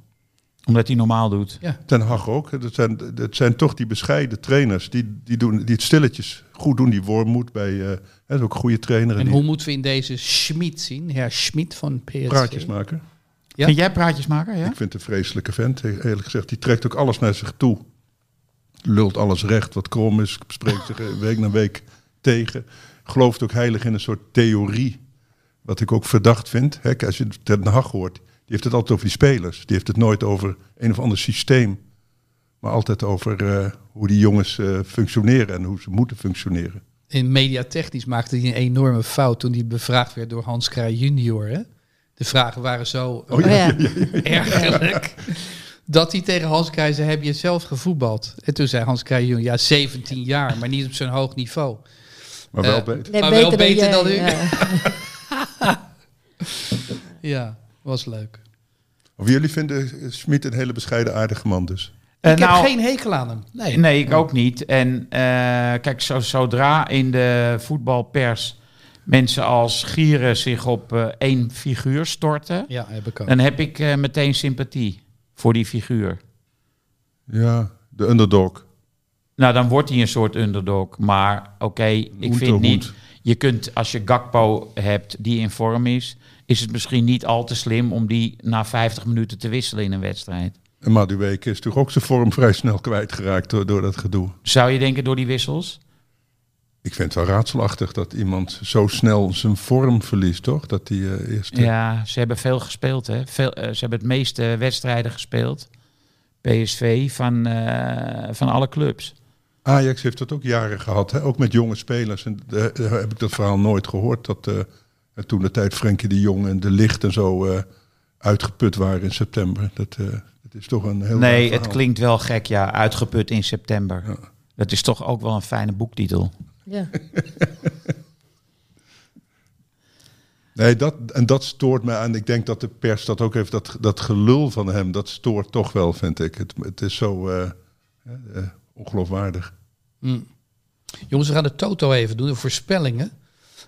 Omdat hij normaal doet. Ja. Ten Hag ook. Dat zijn, dat zijn toch die bescheiden trainers die, die, doen, die het stilletjes goed doen. Die Wormoed bij, eh, hè, dat is ook een goede trainer. En, En die hoe moeten we in deze Schmid zien? Herr Schmid van PSV. praatjesmaker. Ja. Vind jij praatjesmaker? Ja? Ik vind het een vreselijke vent, eerlijk gezegd. Die trekt ook alles naar zich toe. Lult alles recht wat krom is. Spreekt zich eh, week na week tegen. Gelooft ook heilig in een soort theorie. Wat ik ook verdacht vind. Hè, als je Ten Hag hoort. Die heeft het altijd over die spelers. Die heeft het nooit over een of ander systeem. Maar altijd over eh, hoe die jongens eh, functioneren. En hoe ze moeten functioneren. in mediatechnisch maakte hij een enorme fout toen hij bevraagd werd door Hans Kraaij junior. Hè? De vragen waren zo Oh ja, Oh ja. ja, ergerlijk. [laughs] Dat hij tegen Hans Kraaij zei, heb je zelf gevoetbald? En toen zei Hans junior, ja 17 jaar, maar niet op zo'n hoog niveau. maar wel Eh, beter. Nee, Maar wel beter jij, dan u. ja. [laughs] Ja, was leuk. Of jullie vinden Smit een hele bescheiden aardige man dus? Eh, ik nou, heb geen hekel aan hem. Nee. Nee, ik ook niet. En eh, kijk, zo, zodra in de voetbalpers mensen als Gieren zich op eh, één figuur storten, Ja, heb ik ook. dan heb ik eh, meteen sympathie voor die figuur. Ja, de underdog. Nou, dan wordt hij een soort underdog. Maar oké, ik vind niet... Je kunt, als je Gakpo hebt die in vorm is... is het misschien niet al te slim om die na 50 minuten te wisselen in een wedstrijd. En Madueke is toch ook zijn vorm vrij snel kwijtgeraakt door, door dat gedoe. Zou je denken door die wissels? Ik vind het wel raadselachtig dat iemand zo snel zijn vorm verliest, toch? Dat eh, eerst... Ja, ze hebben veel gespeeld. Hè? Veel, eh, ze hebben het meeste wedstrijden gespeeld. PSV van, eh, van alle clubs. Ajax heeft dat ook jaren gehad, hè? ook met jonge spelers. En daar heb ik dat verhaal nooit gehoord. Dat toen de tijd Frenkie de Jong en de Licht en zo uitgeput waren in september. Dat, dat is toch een heel Nee, het klinkt wel gek, ja. Uitgeput in september. Ja. Dat is toch ook wel een fijne boektitel. Ja. [laughs] Nee, dat, en dat stoort me aan. Ik denk dat de pers dat ook heeft. Dat, dat gelul van hem, dat stoort toch wel, vind ik. Het, het is zo eh, eh, ongeloofwaardig. Mm. Jongens, we gaan de toto even doen, de voorspellingen.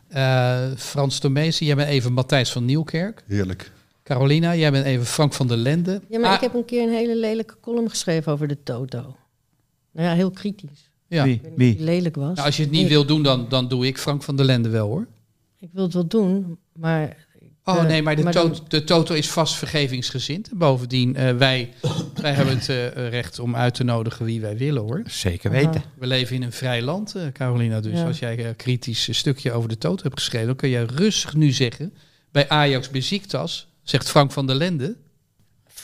Eh, Frans Tomezen, jij bent even Matthijs van Nieuwkerk. Heerlijk. Carolina, jij bent even Frank van der Lende. ja, maar Ah, ik heb een keer een hele lelijke column geschreven over de Toto. Nou ja, heel kritisch. Ja. Wie? Ik weet niet of Wie? die lelijk was. Nou, als je het niet Ik- wil doen, dan, dan doe ik Frank van der Lende wel hoor. Ik wil het wel doen, maar... Oh nee, maar de, maar to- dan- de Toto is vast vergevingsgezind. Bovendien, eh, wij, wij hebben het eh, recht om uit te nodigen wie wij willen hoor. Zeker Aha. weten. We leven in een vrij land, eh, Carolina. Dus Ja. als jij een kritisch een stukje over de Toto hebt geschreven, dan kun je rustig nu zeggen. Bij Ajax Beziktas, zegt Frank van der Lende.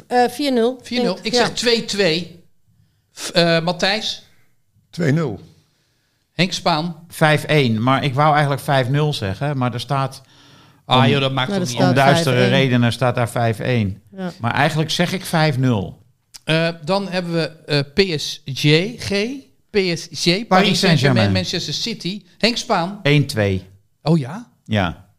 Eh, 4-0. 4-0. Ik Ja. zeg 2-2. F- eh, Matthijs, 2-0. Henk Spaan. 5-1, maar ik wou eigenlijk 5-0 zeggen. Maar er staat, Ah Om- joh, dat maakt Nou, dat niet om duistere 5-1. redenen, staat daar 5-1. Ja. Maar eigenlijk zeg ik 5-0. Eh, dan hebben we eh, PSG, G, PSG, Paris, Saint-Germain. Manchester City. Henk Spaan. 1-2. Oh ja? Ja.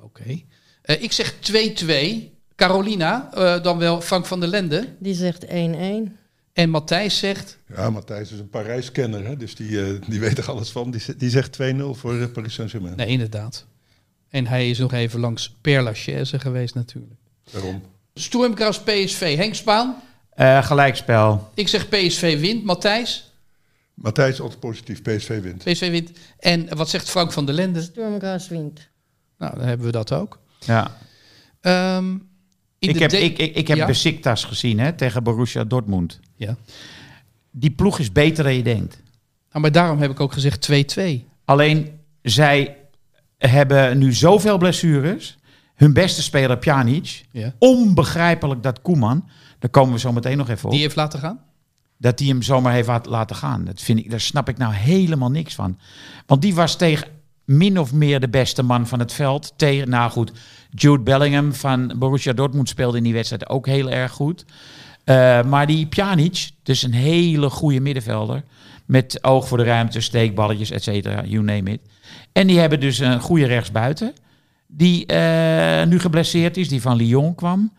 Oké. Eh, ik zeg 2-2. Carolina, eh, dan wel Frank van der Lende. Die zegt 1-1. En Matthijs zegt... Ja, Matthijs is een Parijs-kenner, hè? dus die, eh, die weet er alles van. Die, die zegt 2-0 voor eh, Paris Saint-Germain. Nee, inderdaad. En hij is nog even langs Père Lachaise geweest natuurlijk. Daarom. Stormgraus PSV, Henk Spaan. Eh, gelijkspel. Ik zeg PSV wint. Matthijs, Matthijs altijd positief, PSV wint. PSV wint. En wat zegt Frank van der Lende? Sturmgrass wint. Nou, dan hebben we dat ook. Ja. Ehm, Ik heb, de- ik, ik, ik heb Ja. Besiktas gezien hè, tegen Borussia Dortmund. Ja. Die ploeg is beter dan je denkt. Nou, maar daarom heb ik ook gezegd 2-2. Alleen, zij hebben nu zoveel blessures. Hun beste speler, Pjanic. Ja. Onbegrijpelijk dat Koeman, daar komen we zo meteen nog even op, Die heeft laten gaan? dat hij hem zomaar heeft laten gaan. Dat vind ik, daar snap ik nou helemaal niks van. Want die was tegen min of meer de beste man van het veld. Tegen, nou goed, Jude Bellingham van Borussia Dortmund speelde in die wedstrijd ook heel erg goed. Eh, maar die Pjanic, dus een hele goede middenvelder. Met oog voor de ruimte, steekballetjes, et cetera, you name it. En die hebben dus een goede rechtsbuiten. Die eh, nu geblesseerd is, die van Lyon kwam.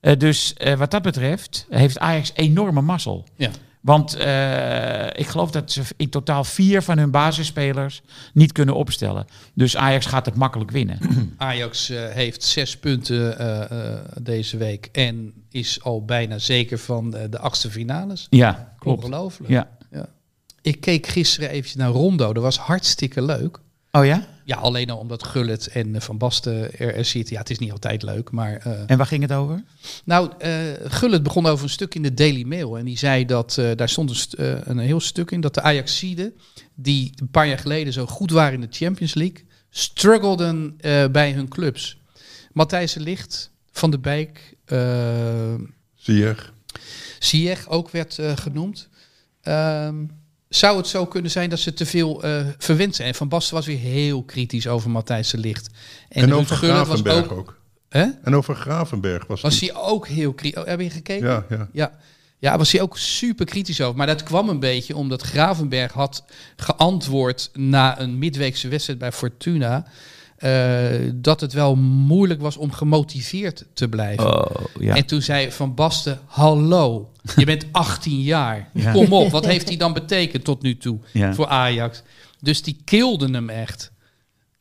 Eh, dus wat dat betreft heeft Ajax enorme mazzel. Ja. Want eh, ik geloof dat ze in totaal vier van hun basisspelers niet kunnen opstellen. Dus Ajax gaat het makkelijk winnen. [clears throat] Ajax eh, heeft zes punten eh, eh, deze week en is al bijna zeker van de achtste finales. ja, klopt. Ongelooflijk. Ja. Ik keek gisteren eventjes naar Rondo. Dat was hartstikke leuk. Oh ja? Ja, alleen al omdat Gullit en Van Basten er, er zitten. Ja, het is niet altijd leuk, maar... eh, En waar ging het over? Nou, eh Gullit begon over een stuk in de Daily Mail. En die zei dat, eh, daar stond een, st- eh, een heel stuk in, dat de Ajaxiden, die een paar jaar geleden zo goed waren in de Champions League, struggelden eh, bij hun clubs. Matthijs de Licht, Van de Zie je? Ziyech ook werd eh, genoemd. Ehm, zou het zo kunnen zijn dat ze te veel eh verwend zijn? Van Basten was weer heel kritisch over Matthijs de Licht. En, over Gullit was Gravenberg ook... ook. Hè? En over Gravenberg was, Was hij ook heel kritisch? Oh, heb je gekeken? Ja, ja. Ja. Ja, was hij ook super kritisch over. Maar dat kwam een beetje omdat Gravenberg had geantwoord na een midweekse wedstrijd bij Fortuna. Eh, dat het wel moeilijk was om gemotiveerd te blijven. Oh, ja. En toen zei Van Basten, hallo, je bent [laughs] 18 jaar. Ja. Kom op, wat heeft hij dan betekend tot nu toe Ja. voor Ajax? Dus die kilden hem echt.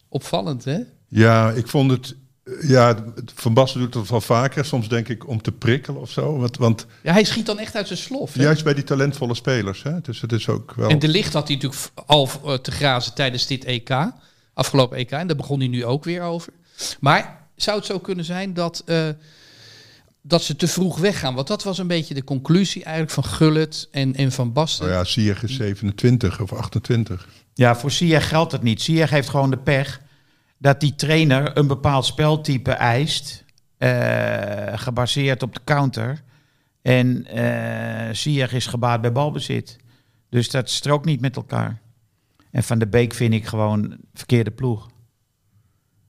Opvallend, hè? Ja, ik vond het... Ja, Van Basten doet het wel vaker. Soms denk ik om te prikkelen of zo. Want, want Ja, hij schiet dan echt uit zijn slof. hè? juist bij die talentvolle spelers. Hè? Dus het is ook wel... En de licht had hij natuurlijk al eh, te grazen tijdens dit EK. Afgelopen EK. En daar begon hij nu ook weer over. Maar zou het zo kunnen zijn dat, eh, dat ze te vroeg weggaan? Want dat was een beetje de conclusie eigenlijk van Gullit en, en Van Basten. Nou ja, Ziyech is 27 of 28. Ja, voor Ziyech geldt het niet. Ziyech heeft gewoon de pech dat die trainer een bepaald speltype eist, eh, gebaseerd op de counter. En eh Ziyech is gebaat bij balbezit. Dus dat strookt niet met elkaar. En Van de Beek vind ik gewoon verkeerde ploeg.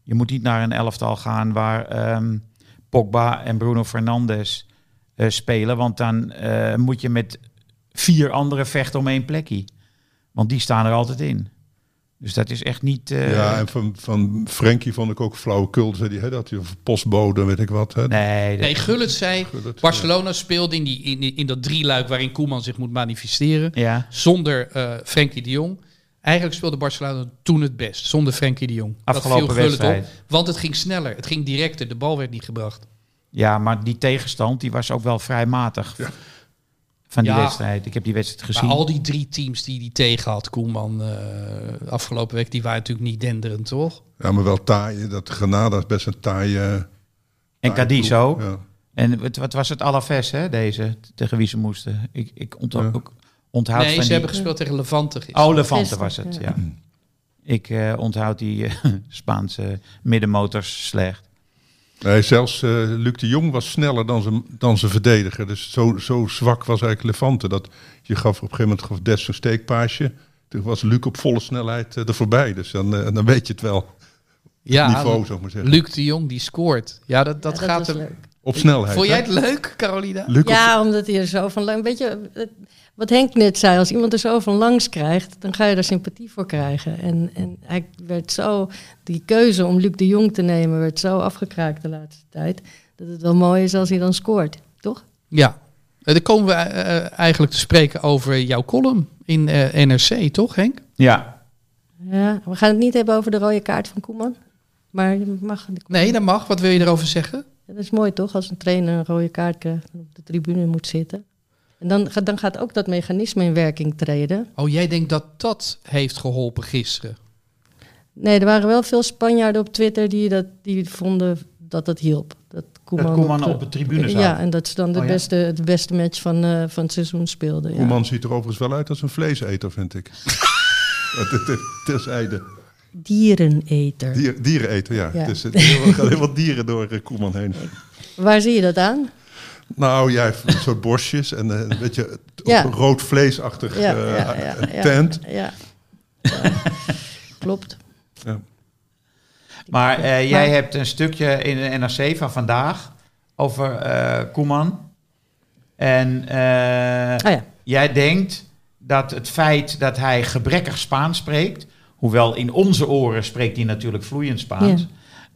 Je moet niet naar een elftal gaan waar ehm, Pogba en Bruno Fernandes eh, spelen. Want dan eh, moet je met vier anderen vechten om één plekje. Want die staan er altijd in. Dus dat is echt niet... eh, ja, en van, van Frenkie vond ik ook flauwekul. Zei die, hè, dat hij of postbode, weet ik wat. Hè? nee, dat- Nee, Gullit zei, Gullit, Barcelona speelde in, die, in, in dat drieluik waarin Koeman zich moet manifesteren. ja, Zonder eh Frenkie de Jong. Eigenlijk speelde Barcelona toen het best. Zonder Frenkie de Jong. Dat Afgelopen viel wedstrijd. op. Want het ging sneller. Het ging directer. De bal werd niet gebracht. ja, maar die tegenstand die was ook wel vrij matig van die Ja. wedstrijd. Ik heb die wedstrijd gezien. Maar al die drie teams die die tegen had, Koeman, eh, afgelopen week, die waren natuurlijk niet denderend, toch? Ja, maar wel taai. Dat Granada is best een taai... eh, en Cadiz ook. Ja. En wat, wat was het Alaves, hè, deze, tegen wie ze moesten? Ik, ik onthoud, Ja. ook, onthoud nee, van ze die... hebben gespeeld tegen Levante gisteren. Oh, Levante Gisteren, was het, ja. ja. Ik eh, onthoud die eh, [laughs] Spaanse middenmotors slecht. Nee, zelfs eh, Luc de Jong was sneller dan zijn, dan zijn verdediger. Dus zo, zo zwak was eigenlijk Levante. Dat je gaf op een gegeven moment gaf Des een steekpaasje. Toen was Luc op volle snelheid eh, er voorbij. Dus dan, dan weet je het wel. ja, niveau, zou ik maar zeggen. Luc de Jong die scoort. Ja, dat, dat Ja, gaat hem. leuk. Op snelheid. Vond jij het leuk, Carolina? Luc op- Ja, omdat hij er zo van lang... Weet je, het- wat Henk net zei, als iemand er zo van langs krijgt, dan ga je er sympathie voor krijgen. En, en hij werd zo, die keuze om Luc de Jong te nemen, werd zo afgekraakt de laatste tijd, dat het wel mooi is als hij dan scoort, toch? Ja. Eh, Dan komen we eh, eigenlijk te spreken over jouw column in eh, NRC, toch Henk? Ja, Ja, we gaan het niet hebben over de rode kaart van Koeman, maar je mag... Nee, dat mag. Wat wil je erover zeggen? Dat is mooi toch, als een trainer een rode kaart krijgt en op de tribune moet zitten. En dan, gaat- dan gaat ook dat mechanisme in werking treden. Oh, jij denkt dat dat heeft geholpen gisteren? Nee, er waren wel veel Spanjaarden op Twitter die, dat, die vonden dat dat hielp. Dat Koeman, dat Koeman op de tribune zat. Ja, en dat ze dan de, Oh, ja? beste, de beste match van, eh, van het seizoen speelden. Ja. Koeman ziet er overigens wel uit als een vleeseter, vind ik. [laughs] Terzijde. Diereneter. Dier, diereneter, ja. Ja. Het is, er gaan heel wat dieren door eh, Koeman heen. Waar zie je dat aan? Nou, jij hebt een soort borstjes en eh, een beetje Ja. rood vleesachtig Ja, eh, ja, ja, ja. tent. Ja. Ja. Klopt. Ja. maar eh, jij Maar- hebt een stukje in de NRC van vandaag over eh Koeman. En eh, Ah ja. jij denkt dat het feit dat hij gebrekkig Spaans spreekt, hoewel in onze oren spreekt hij natuurlijk vloeiend Spaans,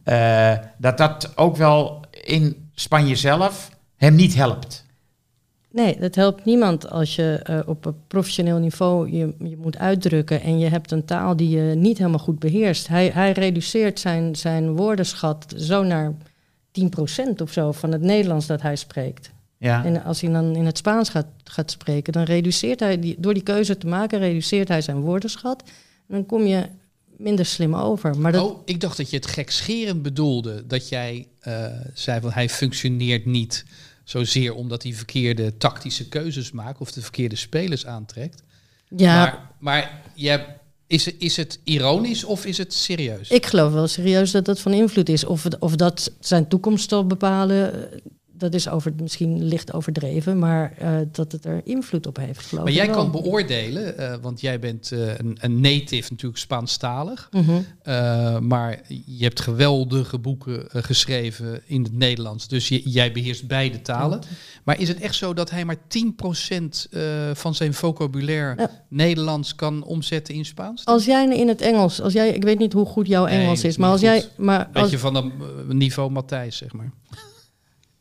eh, dat dat ook wel in Spanje zelf hem niet helpt. Nee, dat helpt niemand als je eh, op een professioneel niveau je, je moet uitdrukken en je hebt een taal die je niet helemaal goed beheerst. Hij, hij reduceert zijn, zijn woordenschat zo naar 10% of zo van het Nederlands dat hij spreekt. Ja. En als hij dan in het Spaans gaat, gaat spreken, dan reduceert hij, die, door die keuze te maken, reduceert hij zijn woordenschat. En dan kom je minder slim over. Maar dat, Oh, ik dacht dat je het gekscherend bedoelde. Dat jij eh, zei van hij functioneert niet zozeer omdat hij verkeerde tactische keuzes maakt of de verkeerde spelers aantrekt. ja, Maar, maar je, is, is het ironisch of is het serieus? ik geloof wel serieus dat dat van invloed is. Of, of dat zijn toekomst zal bepalen, dat is over, misschien licht overdreven, maar eh, dat het er invloed op heeft, geloof Maar jij wel. kan beoordelen, eh, want jij bent eh, een, een native natuurlijk Spaanstalig. Eh, maar je hebt geweldige boeken geschreven in het Nederlands. Dus je- jij beheerst beide talen. Maar is het echt zo dat hij maar 10% eh, van zijn vocabulaire Ja. Nederlands kan omzetten in Spaans? Als jij in het Engels, als jij, ik weet niet hoe goed jouw Engels dat is, maar als jij, maar, als, Beetje van een eh, niveau Matthijs, zeg maar.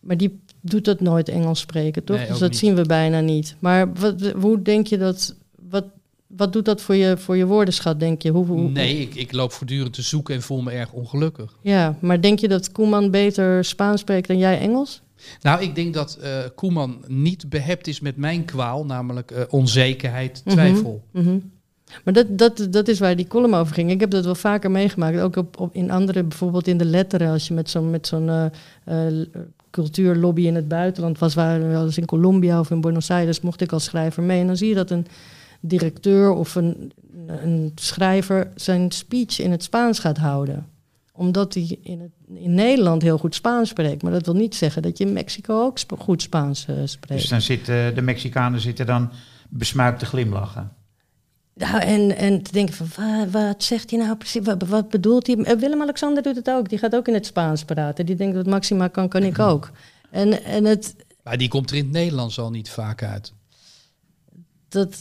Maar die doet dat nooit Engels spreken, toch? Nee, dus dat niet. zien we bijna niet. Maar wat, hoe denk je dat, wat, wat doet dat voor je, voor je woordenschat, denk je? Hoe, hoe, Nee, ik, ik loop voortdurend te zoeken en voel me erg ongelukkig. Ja, maar denk je dat Koeman beter Spaans spreekt dan jij Engels? Nou, ik denk dat eh, Koeman niet behept is met mijn kwaal, namelijk eh, onzekerheid, Mhm. twijfel. Mhm. Maar dat, dat, dat is waar die column over ging. Ik heb dat wel vaker meegemaakt. Ook op, op, in andere, bijvoorbeeld in de letteren. Als je met zo'n met zo'n eh, cultuurlobby in het buitenland was. Waar we eens in Colombia of in Buenos Aires mocht ik als schrijver mee. En dan zie je dat een directeur of een, een schrijver zijn speech in het Spaans gaat houden. Omdat hij in, het, in Nederland heel goed Spaans spreekt. Maar dat wil niet zeggen dat je in Mexico ook goed Spaans eh, spreekt. Dus dan zitten de Mexicanen zitten dan besmuikt te glimlachen. Nou, en, en te denken van, wat, wat zegt hij nou precies? Wat, wat bedoelt hij? Eh, Willem-Alexander doet het ook. Die gaat ook in het Spaans praten. Die denkt dat Maxima kan, kan ik ook. En, en het, Maar die komt er in het Nederlands al niet vaak uit. dat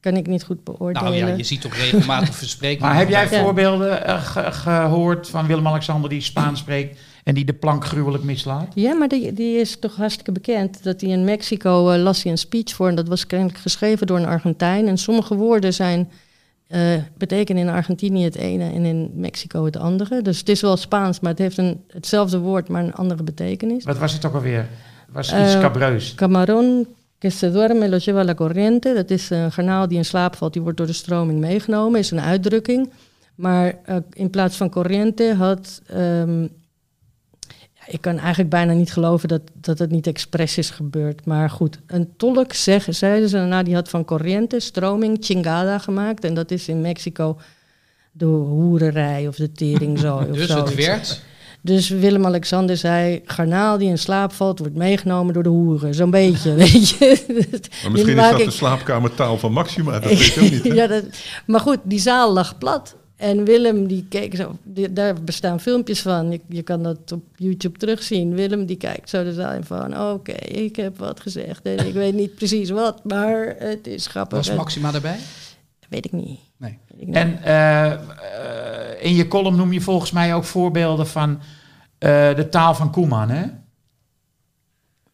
kan ik niet goed beoordelen. Nou ja, je ziet toch regelmatig versprekingen. Maar heb jij Ja. voorbeelden eh, ge- gehoord van Willem-Alexander die Spaans spreekt en die de plank gruwelijk mislaat? Ja, maar die, die is toch hartstikke bekend. Dat hij in Mexico eh, las hij een speech voor. En dat was kennelijk geschreven door een Argentijn. En sommige woorden zijn, eh, betekenen in Argentinië het ene en in Mexico het andere. Dus het is wel Spaans, maar het heeft een, hetzelfde woord, maar een andere betekenis. Wat was het ook alweer? Het was iets Eh, cabreus. Camarón que se duerme lo lleva la corriente. Dat is een garnaal die in slaap valt, die wordt door de stroming meegenomen. Is een uitdrukking. Maar in plaats van corriente had... ehm, ik kan eigenlijk bijna niet geloven dat, dat het niet expres is gebeurd. Maar goed, een tolk, zeg, zeiden ze daarna, die had van corriente, stroming, chingada gemaakt. En dat is in Mexico de hoererij of de teringzooi [laughs] of Dus zoiets. het werd. Dus Willem-Alexander zei, garnaal die in slaap valt, wordt meegenomen door de hoeren. Zo'n beetje, [laughs] weet je. Maar misschien is dat de slaapkamertaal van Maxima, dat weet je ook [laughs] niet. hè? ja, dat, maar goed, die zaal lag plat. En Willem, die keek zo, die- daar bestaan filmpjes van. Je, je kan dat op YouTube terugzien. Willem, die kijkt zo de zaal in van, oké, ik heb wat gezegd. En ik weet niet precies wat, maar het is grappig. Was Maxima erbij? Weet ik niet. Nee. Weet ik niet. En eh, eh, in je column noem je volgens mij ook voorbeelden van eh, de taal van Koeman, hè?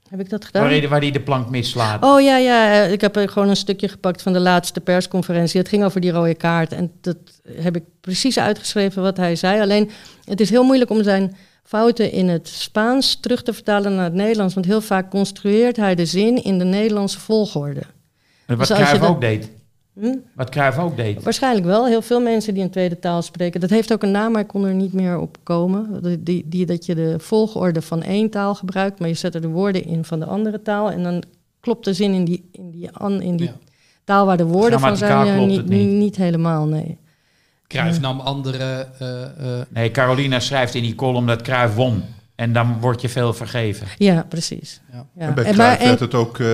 Heb ik dat gedaan? Waar hij, waar hij de plank mislaat. Oh ja, ja, eh, ik heb er gewoon een stukje gepakt van de laatste persconferentie. Het ging over die rode kaart en dat heb ik precies uitgeschreven wat hij zei. Alleen het is heel moeilijk om zijn fouten in het Spaans terug te vertalen naar het Nederlands. Want heel vaak construeert hij de zin in de Nederlandse volgorde. Wat dus Cruijff ook deed. Hm? Wat Cruijff ook deed. Waarschijnlijk wel. Heel veel mensen die een tweede taal spreken. Dat heeft ook een naam, maar ik kon er niet meer op komen. Die, die, dat je de volgorde van één taal gebruikt, maar je zet er de woorden in van de andere taal. En dan klopt de zin in die, in die, an, in die Ja. taal waar de woorden van zijn. Grammaticaal ja, klopt niet, het niet. niet helemaal, nee. Cruijff nam andere... eh, eh, Nee, Carolina schrijft in die column dat Cruijff won. En dan word je veel vergeven. Ja, precies. Ja. Ja. En bij En maar- werd het ook, eh,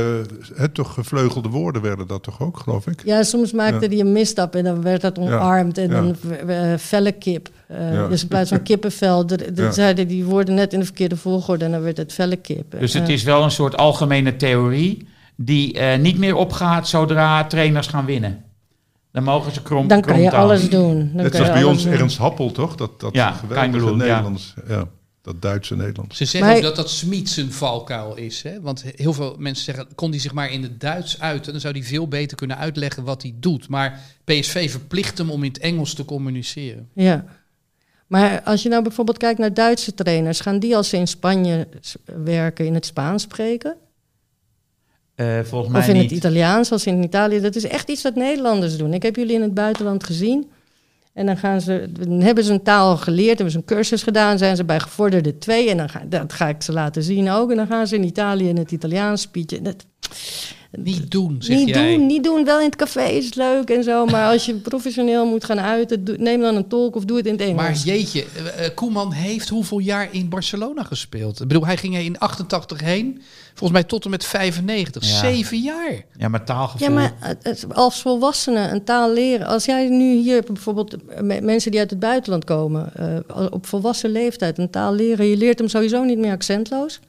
hè, toch gevleugelde woorden werden dat toch ook, geloof ik? ja, soms maakte Ja. hij een misstap en dan werd dat omarmd. En Ja. dan uh, felle kip. Eh, Ja. Dus in plaats van kippenvel, de, de, Ja. zeiden die woorden net in de verkeerde volgorde en dan werd het felle kip. Dus het is wel een soort algemene theorie die eh, niet meer opgaat zodra trainers gaan winnen. Dan mogen ze krom Dan kan je alles doen. Dan Net zoals bij ons doen. Ernst Happel, toch? Dat, dat Ja, geweldige. Nederlands. Ja. Dat Duitse Nederlands. Ze zeggen ook dat dat Smit zijn valkuil is. Hè? Want heel veel mensen zeggen, kon hij zich maar in het Duits uiten... dan zou hij veel beter kunnen uitleggen wat hij doet. Maar PSV verplicht hem om in het Engels te communiceren. Ja. Maar als je nou bijvoorbeeld kijkt naar Duitse trainers, gaan die als ze in Spanje werken in het Spaans spreken? Eh, volgens mij Of in niet. het Italiaans, als in Italië? Dat is echt iets wat Nederlanders doen. Ik heb jullie in het buitenland gezien. En dan, gaan ze, dan hebben ze een taal geleerd, hebben ze een cursus gedaan, zijn ze bij gevorderde twee. En dan ga, dat ga ik ze laten zien ook. En dan gaan ze in Italië in het Italiaans speechen. Dat, Niet doen, zeg niet jij. doen, niet doen. Wel in het café is het leuk en zo. Maar als je [laughs] professioneel moet gaan uiten, neem dan een tolk of doe het in het Engels. Maar jeetje, eh, eh, Koeman heeft hoeveel jaar in Barcelona gespeeld? Ik bedoel, hij ging er in 88 heen. Volgens mij tot en met 95. Ja. Zeven jaar. Ja, maar taalgevoel. Ja, maar als volwassene een taal leren. Als jij nu hier bijvoorbeeld eh, me- mensen die uit het buitenland komen, eh, op volwassen leeftijd een taal leren, je leert hem sowieso niet meer accentloos.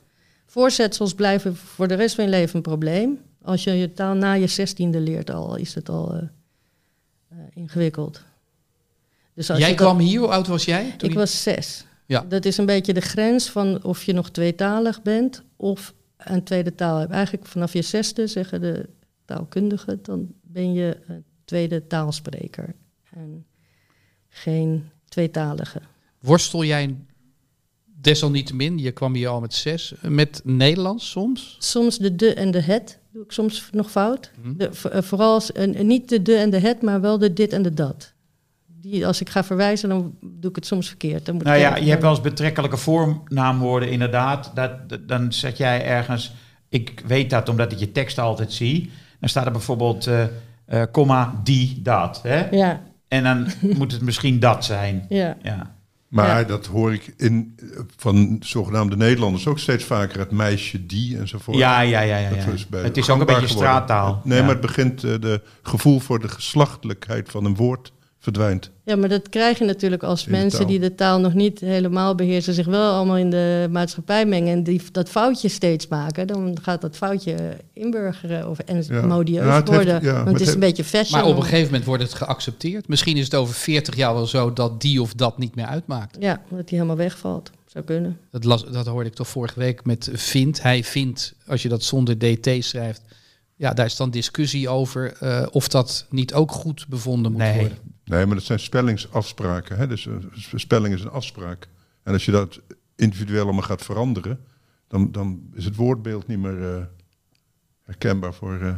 Voorzetsels blijven voor de rest van je leven een probleem. Als je je taal na je zestiende leert, al is het al eh, eh, ingewikkeld. Dus als Jij dat- kwam hier, hoe oud was jij? Toen Ik je- was zes. Ja. Dat is een beetje de grens van of je nog tweetalig bent of een tweede taal hebt. Eigenlijk vanaf je zesde zeggen de taalkundigen, dan ben je een tweede taalspreker. En geen tweetalige. Worstel jij desalniettemin, je kwam hier al met zes, met Nederlands soms? Soms de de en de het doe ik soms nog fout. Mhm. De, eh, vooral als- eh, niet de de en de het, maar wel de dit en de dat. Die, als ik ga verwijzen, dan doe ik het soms verkeerd. Dan moet Nou ja, even- je hebt wel eens betrekkelijke voornaamwoorden, inderdaad. Dat, dat- dan zet jij ergens, ik weet dat omdat ik je tekst altijd zie. Dan staat er bijvoorbeeld, eh eh, comma, die, dat. Hè? Ja, En dan moet het misschien dat zijn. ja. Ja. Maar Ja. dat hoor ik in, van zogenaamde Nederlanders ook steeds vaker. Het meisje die enzovoort. Ja, ja, ja, ja. Dat ja. is bij- Het is ook een beetje geworden. straattaal. Nee, maar het begint, eh, de gevoel voor de geslachtelijkheid van een woord verdwijnt. Ja, maar dat krijg je natuurlijk als mensen die de taal nog niet helemaal beheersen, zich wel allemaal in de maatschappij mengen en die dat foutje steeds maken. Dan gaat dat foutje inburgeren of en Ja. modieus Ja, het heeft- worden. ja, want maar het is een beetje fashion. Maar op een gegeven moment wordt het geaccepteerd. Misschien is het over 40 jaar wel zo dat die of dat niet meer uitmaakt. Ja, dat die helemaal wegvalt. Zou kunnen. Dat, las, dat hoorde ik toch vorige week met vindt. Hij vindt, als je dat zonder dt schrijft, ja, daar is dan discussie over eh, of dat niet ook goed bevonden moet Nee. worden. Nee, maar dat zijn spellingsafspraken. Hè? Dus een spelling is een afspraak. En als je dat individueel allemaal gaat veranderen, dan, dan is het woordbeeld niet meer eh, herkenbaar voor eh,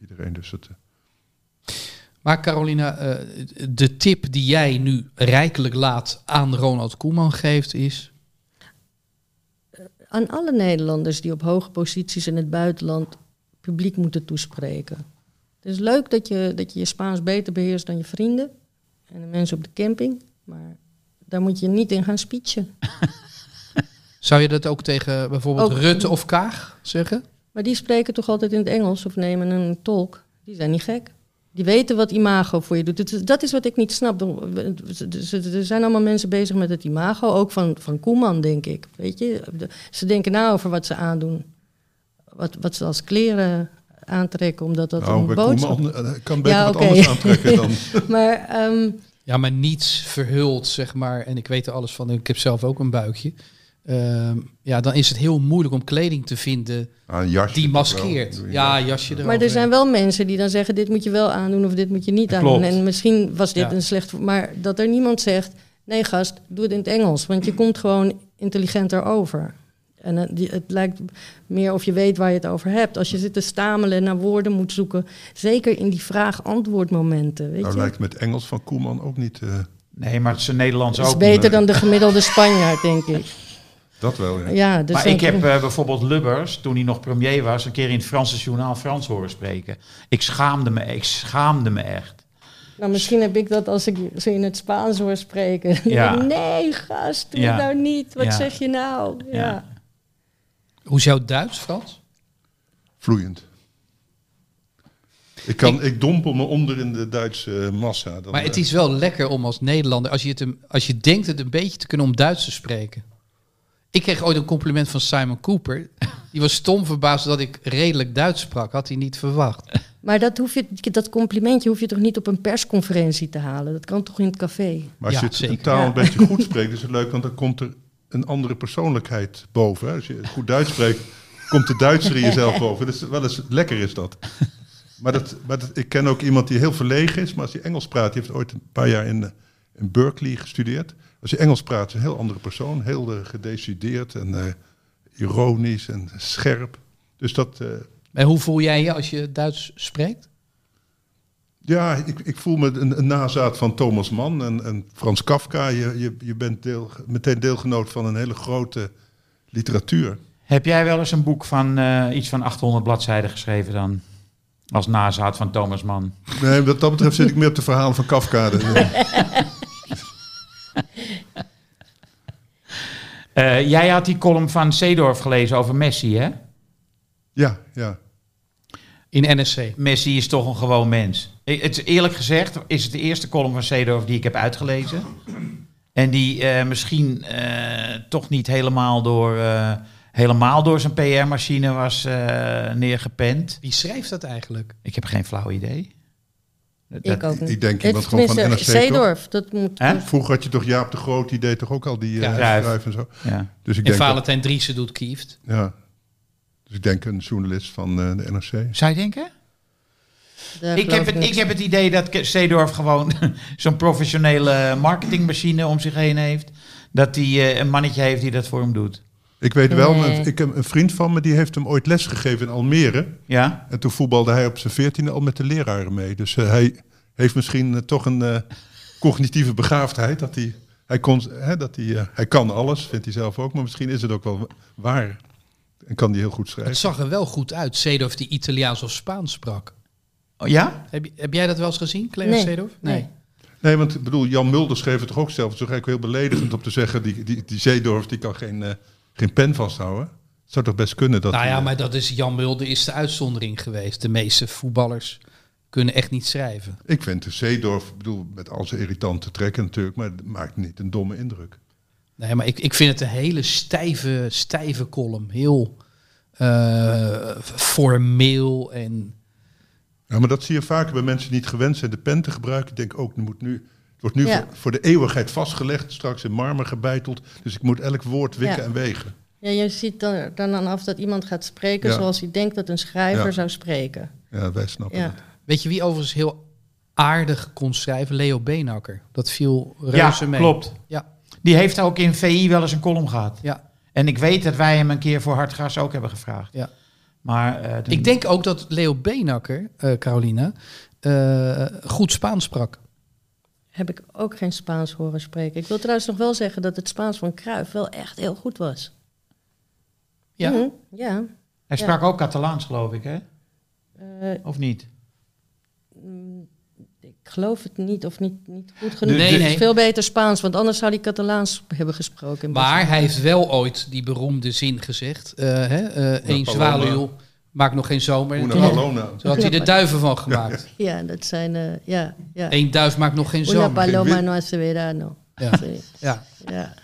iedereen. Dus het, eh, Maar Carolina, eh, de tip die jij nu rijkelijk laat aan Ronald Koeman geeft is... Aan alle Nederlanders die op hoge posities in het buitenland publiek moeten toespreken. Het is leuk dat je dat je, je Spaans beter beheerst dan je vrienden en de mensen op de camping. Maar daar moet je niet in gaan speechen. [laughs] Zou je dat ook tegen bijvoorbeeld Ook- Rutte of Kaag zeggen? Maar die spreken toch altijd in het Engels of nemen een tolk. Die zijn niet gek. Die weten wat imago voor je doet. Dat is wat ik niet snap. Er zijn allemaal mensen bezig met het imago. Ook van, van Koeman, denk ik. Weet je? Ze denken na over wat ze aandoen. Wat, wat ze als kleren aantrekken, omdat dat nou, een boodschap... Koeman eh, kan beter Ja, wat anders [laughs] aantrekken dan... [laughs] Maar ehm, Ja, maar niets verhult, zeg maar. En ik weet er alles van. Ik heb zelf ook een buikje. Ehm, ja, dan is het heel moeilijk om kleding te vinden Ah, die maskeert. wel. Ja, jasje erover. Maar er zijn wel mensen die dan zeggen: dit moet je wel aandoen of dit moet je niet aandoen. En misschien was dit Ja. een slecht. Maar dat er niemand zegt: nee, gast, doe het in het Engels. Want je komt gewoon intelligenter over. En eh, die- het lijkt meer of je weet waar je het over hebt. Als je zit te stamelen en naar woorden moet zoeken. Zeker in die vraag-antwoord-momenten. Weet Nou je? lijkt met Engels van Koeman ook niet... eh, Nee, maar het is een Nederlands Dat is ook. beter dan de gemiddelde Spanjaard, denk ik. [laughs] dat wel, ja. Ja, dus maar ik heb eh, bijvoorbeeld Lubbers, toen hij nog premier was, een keer in het Franse journaal Frans horen spreken. Ik schaamde me, ik schaamde me echt. Nou, misschien heb ik dat als ik ze in het Spaans hoor spreken. [laughs] Ja. nee, gast, doe Ja. het nou niet. Wat Ja. zeg je nou? Ja. Hoe is jouw Duits, Frans? Vloeiend. Ik, kan, ik, dompel me onder in de Duitse eh, massa. Dan, Maar het eh, is wel lekker om als Nederlander, als je, het een, als je denkt het een beetje te kunnen om Duits te spreken. Ik kreeg ooit een compliment van Simon Cooper. [laughs] Die was stom verbaasd dat ik redelijk Duits sprak. Had hij niet verwacht. [laughs] Maar dat, hoef je, dat complimentje hoef je toch niet op een persconferentie te halen? Dat kan toch in het café? Maar als Ja, je het, een taal Ja. een beetje goed [laughs] spreekt, is het leuk, want dan komt er een andere persoonlijkheid boven. Hè? Als je goed Duits spreekt, komt de Duitser in jezelf [laughs] boven. Dat is wel eens lekker is dat. Maar, dat, maar dat, ik ken ook iemand die heel verlegen is, maar als hij Engels praat, die heeft ooit een paar jaar in, eh, in Berkeley gestudeerd. Als je Engels praat, is een heel andere persoon, heel eh, gedecideerd en eh, ironisch en scherp. Dus dat, eh, En hoe voel jij je als je Duits spreekt? Ja, ik, ik voel me een, een nazaat van Thomas Mann en, en Frans Kafka. Je, je, je bent deel, meteen deelgenoot van een hele grote literatuur. Heb jij wel eens een boek van eh, iets van 800 bladzijden geschreven dan? Als nazaat van Thomas Mann. Nee, wat dat betreft zit ik meer op de verhalen van Kafka. [laughs] Eh, jij had die column van Seedorf gelezen over Messi, hè? ja, ja. In NSC. Messi is toch een gewoon mens. Ik- Het, is eerlijk gezegd is het de eerste column van Seedorf die ik heb uitgelezen. En die eh, misschien eh, toch niet helemaal door, eh, helemaal door zijn PR-machine was eh, neergepend. Wie schrijft dat eigenlijk? Ik heb geen flauw idee. Dat- Ik ook niet. ik denk Het- iemand gewoon van NRC? Zeedorf, dat moet... Vroeger had je toch Jaap de Groot, die deed toch ook al die Ja, eh en zo. Ja. Dus ik En denk, dat, Valentijn Driessen doet Kieft. ja. Dus ik denk een journalist van eh, de NRC. Je denken? Ik heb, het, ik heb het idee dat Seedorf gewoon [laughs] zo'n professionele marketingmachine om zich heen heeft. Dat hij eh, een mannetje heeft die dat voor hem doet. Ik weet wel, Nee. ik heb een vriend van me, die heeft hem ooit lesgegeven in Almere. Ja? En toen voetbalde hij op zijn veertiende al met de leraren mee. Dus eh, hij heeft misschien toch een eh, cognitieve begaafdheid. Dat hij, hij, kon, hè, dat hij, eh, hij kan alles, vindt hij zelf ook. Maar misschien is het ook wel waar. En kan hij heel goed Het schrijven. zag er wel goed uit. Seedorf die Italiaans of Spaans sprak. Oh, ja? Heb, je- heb jij dat wel eens gezien, Clemens Nee, nee. Nee, want ik bedoel, Jan Mulder schreef het toch ook zelf. Het is toch eigenlijk heel beledigend om te zeggen... die, die, die Zeedorf die kan geen, eh, geen pen vasthouden. Het zou toch best kunnen dat... nou ja, eh, maar dat is Jan Mulder is de uitzondering geweest. De meeste voetballers kunnen echt niet schrijven. Ik vind de Zeedorf, ik bedoel, met al zijn irritante trekken natuurlijk... maar het maakt niet een domme indruk. Nee, maar ik, ik vind het een hele stijve, stijve column. Heel eh, formeel en... Ja, maar dat zie je vaker bij mensen die niet gewend zijn de pen te gebruiken. Ik denk ook, er moet nu, het wordt nu Ja. voor, voor de eeuwigheid vastgelegd, straks in marmer gebeiteld. Dus ik moet elk woord wikken Ja. en wegen. Ja, je ziet dan, dan aan af dat iemand gaat spreken Ja. zoals hij denkt dat een schrijver Ja. zou spreken. Ja, wij snappen Ja. het. Weet je wie overigens heel aardig kon schrijven? Leo Beenhakker. Dat viel Ja, reuze mee. klopt. Ja, Die heeft ook in VI wel eens een column gehad. ja, En ik weet dat wij hem een keer voor Hartgras ook hebben gevraagd. ja. Maar eh, Ik denk ook dat Leo Beenhakker, eh Carolina, eh, goed Spaans sprak. Heb ik ook geen Spaans horen spreken. Ik wil trouwens nog wel zeggen dat het Spaans van Cruijff wel echt heel goed was. Ja, Mhm, ja. hij sprak ook Catalaans, geloof ik, hè? Eh, Of niet? Ik geloof het niet of niet, niet goed genoeg. Nee, Het nee. is veel beter Spaans, want anders zou hij Catalaans hebben gesproken. in maar hij heeft wel ooit die beroemde zin gezegd. eh hè, eh Eén Paloma. zwaluw maakt nog geen zomer. Una Palona. toen had hij er duiven van gemaakt. [laughs] Ja, dat zijn... eh, ja, ja. Eén duif maakt nog geen Una zomer. paloma win- no hace verano. Ja. Ja. ja.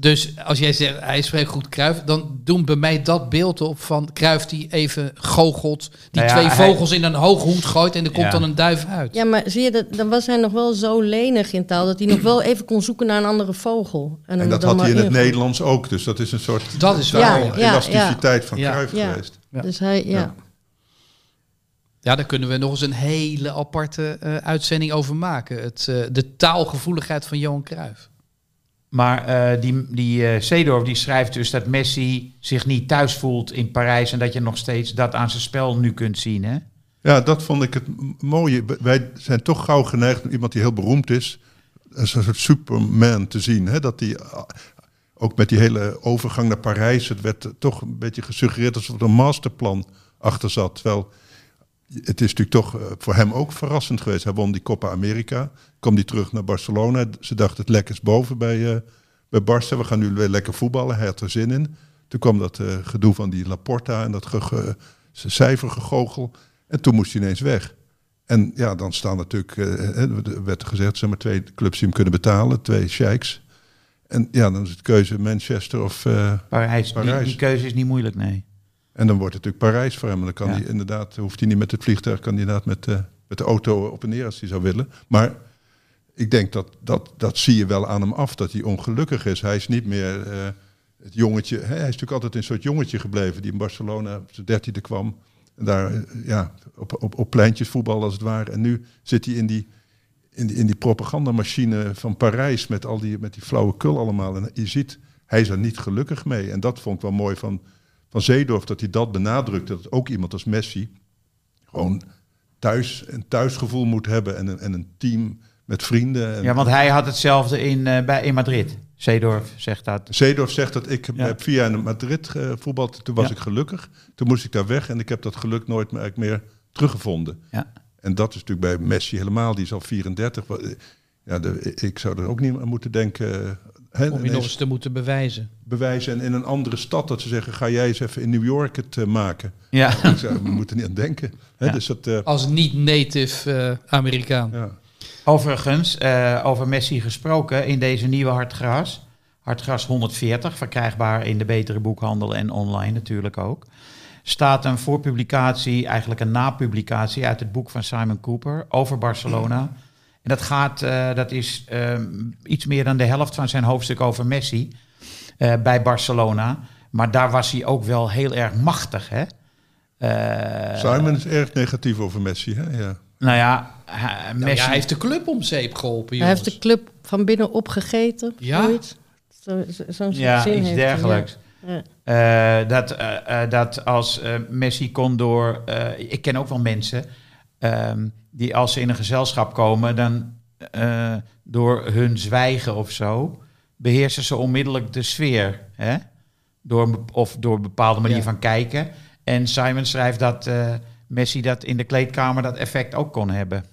Dus als jij zegt, hij spreekt goed Kruif, dan doen bij mij dat beeld op van Kruif die even goochelt, die Nou ja, twee hij- vogels in een hoge hoed gooit en er komt Ja. dan een duif uit. ja, maar zie je, dat, dan was hij nog wel zo lenig in taal... dat hij nog wel even kon zoeken naar een andere vogel. En dat dan had hij in het. Nederlands ook. Dus dat is een soort Dat is. Ja, elasticiteit van Ja. geweest. Ja. Dus hij, ja. Ja. daar kunnen we nog eens een hele aparte eh, uitzending over maken. Het, eh, de taalgevoeligheid van Johan Cruijff. Maar eh, die, die eh die schrijft dus dat Messi zich niet thuis voelt in Parijs... en dat je nog steeds dat aan zijn spel nu kunt zien, hè? Ja, dat vond ik het mooie. Wij zijn toch gauw geneigd om iemand die heel beroemd is... als een soort superman te zien. Hè? Dat die, ah, ook met die hele overgang naar Parijs... het werd toch een beetje gesuggereerd alsof er een masterplan achter zat. Terwijl het is natuurlijk toch eh, voor hem ook verrassend geweest. Hij won die Copa America, kwam die terug naar Barcelona. Ze dachten het lek is boven bij, eh bij Barça. We gaan nu weer lekker voetballen. Hij had er zin in. Toen kwam dat eh, gedoe van die Laporta en dat ge, ge- cijfergegoochel. En toen moest hij ineens weg. En ja, dan staan natuurlijk, er werd gezegd, zeg maar twee clubs die hem kunnen betalen, twee sheiks. En ja, dan is het keuze Manchester of... Parijs. Die, Parijs. die keuze is niet moeilijk, nee. En dan wordt het natuurlijk Parijs voor hem. En dan kan Ja. hij inderdaad, hoeft hij niet met het vliegtuig, kan hij inderdaad met, eh, met de auto op en neer als hij zou willen. Maar ik denk dat, dat dat zie je wel aan hem af, dat hij ongelukkig is. Hij is niet meer eh, het jongetje. Hè? Hij is natuurlijk altijd een soort jongetje gebleven die in Barcelona op zijn dertiende kwam. En daar eh, ja, op, op, op pleintjes voetbal als het ware. En nu zit hij in die, in die, in die propagandamachine van Parijs met al die, met die flauwekul allemaal. En je ziet, hij is er niet gelukkig mee. En dat vond ik wel mooi van, van Zeedorf, dat hij dat benadrukt. Dat ook iemand als Messi gewoon thuis, een thuisgevoel moet hebben en een, en een team met vrienden. En, Ja, want hij had hetzelfde in, eh, bij, in Madrid. Seedorf zegt dat. Zeedorf zegt dat ik Ja. heb via in Madrid gevoetbald. Toen was Ja. ik gelukkig. Toen moest ik daar weg en ik heb dat geluk nooit meer, teruggevonden. Ja. En dat is natuurlijk bij Messi helemaal, die is al 34. Wa- Ja, de, ik zou er ook niet aan moeten denken. Om je nog eens te moeten bewijzen. bewijzen en in een andere stad dat ze zeggen: ga jij eens even in New York het eh, maken. Ja. Ik zou, we moeten niet aan denken. Ja. Dus dat, eh, Als niet-native eh, Amerikaan. ja. Overigens, eh, over Messi gesproken, in deze nieuwe Hartgras. Hartgras 140, verkrijgbaar in de betere boekhandel en online natuurlijk ook. Staat een voorpublicatie, eigenlijk een napublicatie uit het boek van Simon Cooper over Barcelona. En dat gaat, eh, dat is ehm, iets meer dan de helft van zijn hoofdstuk over Messi eh, bij Barcelona. Maar daar was hij ook wel heel erg machtig, hè? Eh, Simon is erg negatief over Messi. Hè? Ja. Nou ja, hij- Nou Messi... ja, hij heeft de club om zeep geholpen, Hij heeft de club van binnen opgegeten. Ja. Zoiets. Zo, zo, zo'n Ja, zin iets heeft dergelijks. Ja. Eh, dat, dat als eh, Messi kon door. eh, ik ken ook wel mensen ehm, die als ze in een gezelschap komen, dan eh, door hun zwijgen of zo, beheersen ze onmiddellijk de sfeer. Hè? Door, een of door een bepaalde manier Ja. van kijken. En Simon schrijft dat eh, Messi dat in de kleedkamer dat effect ook kon hebben.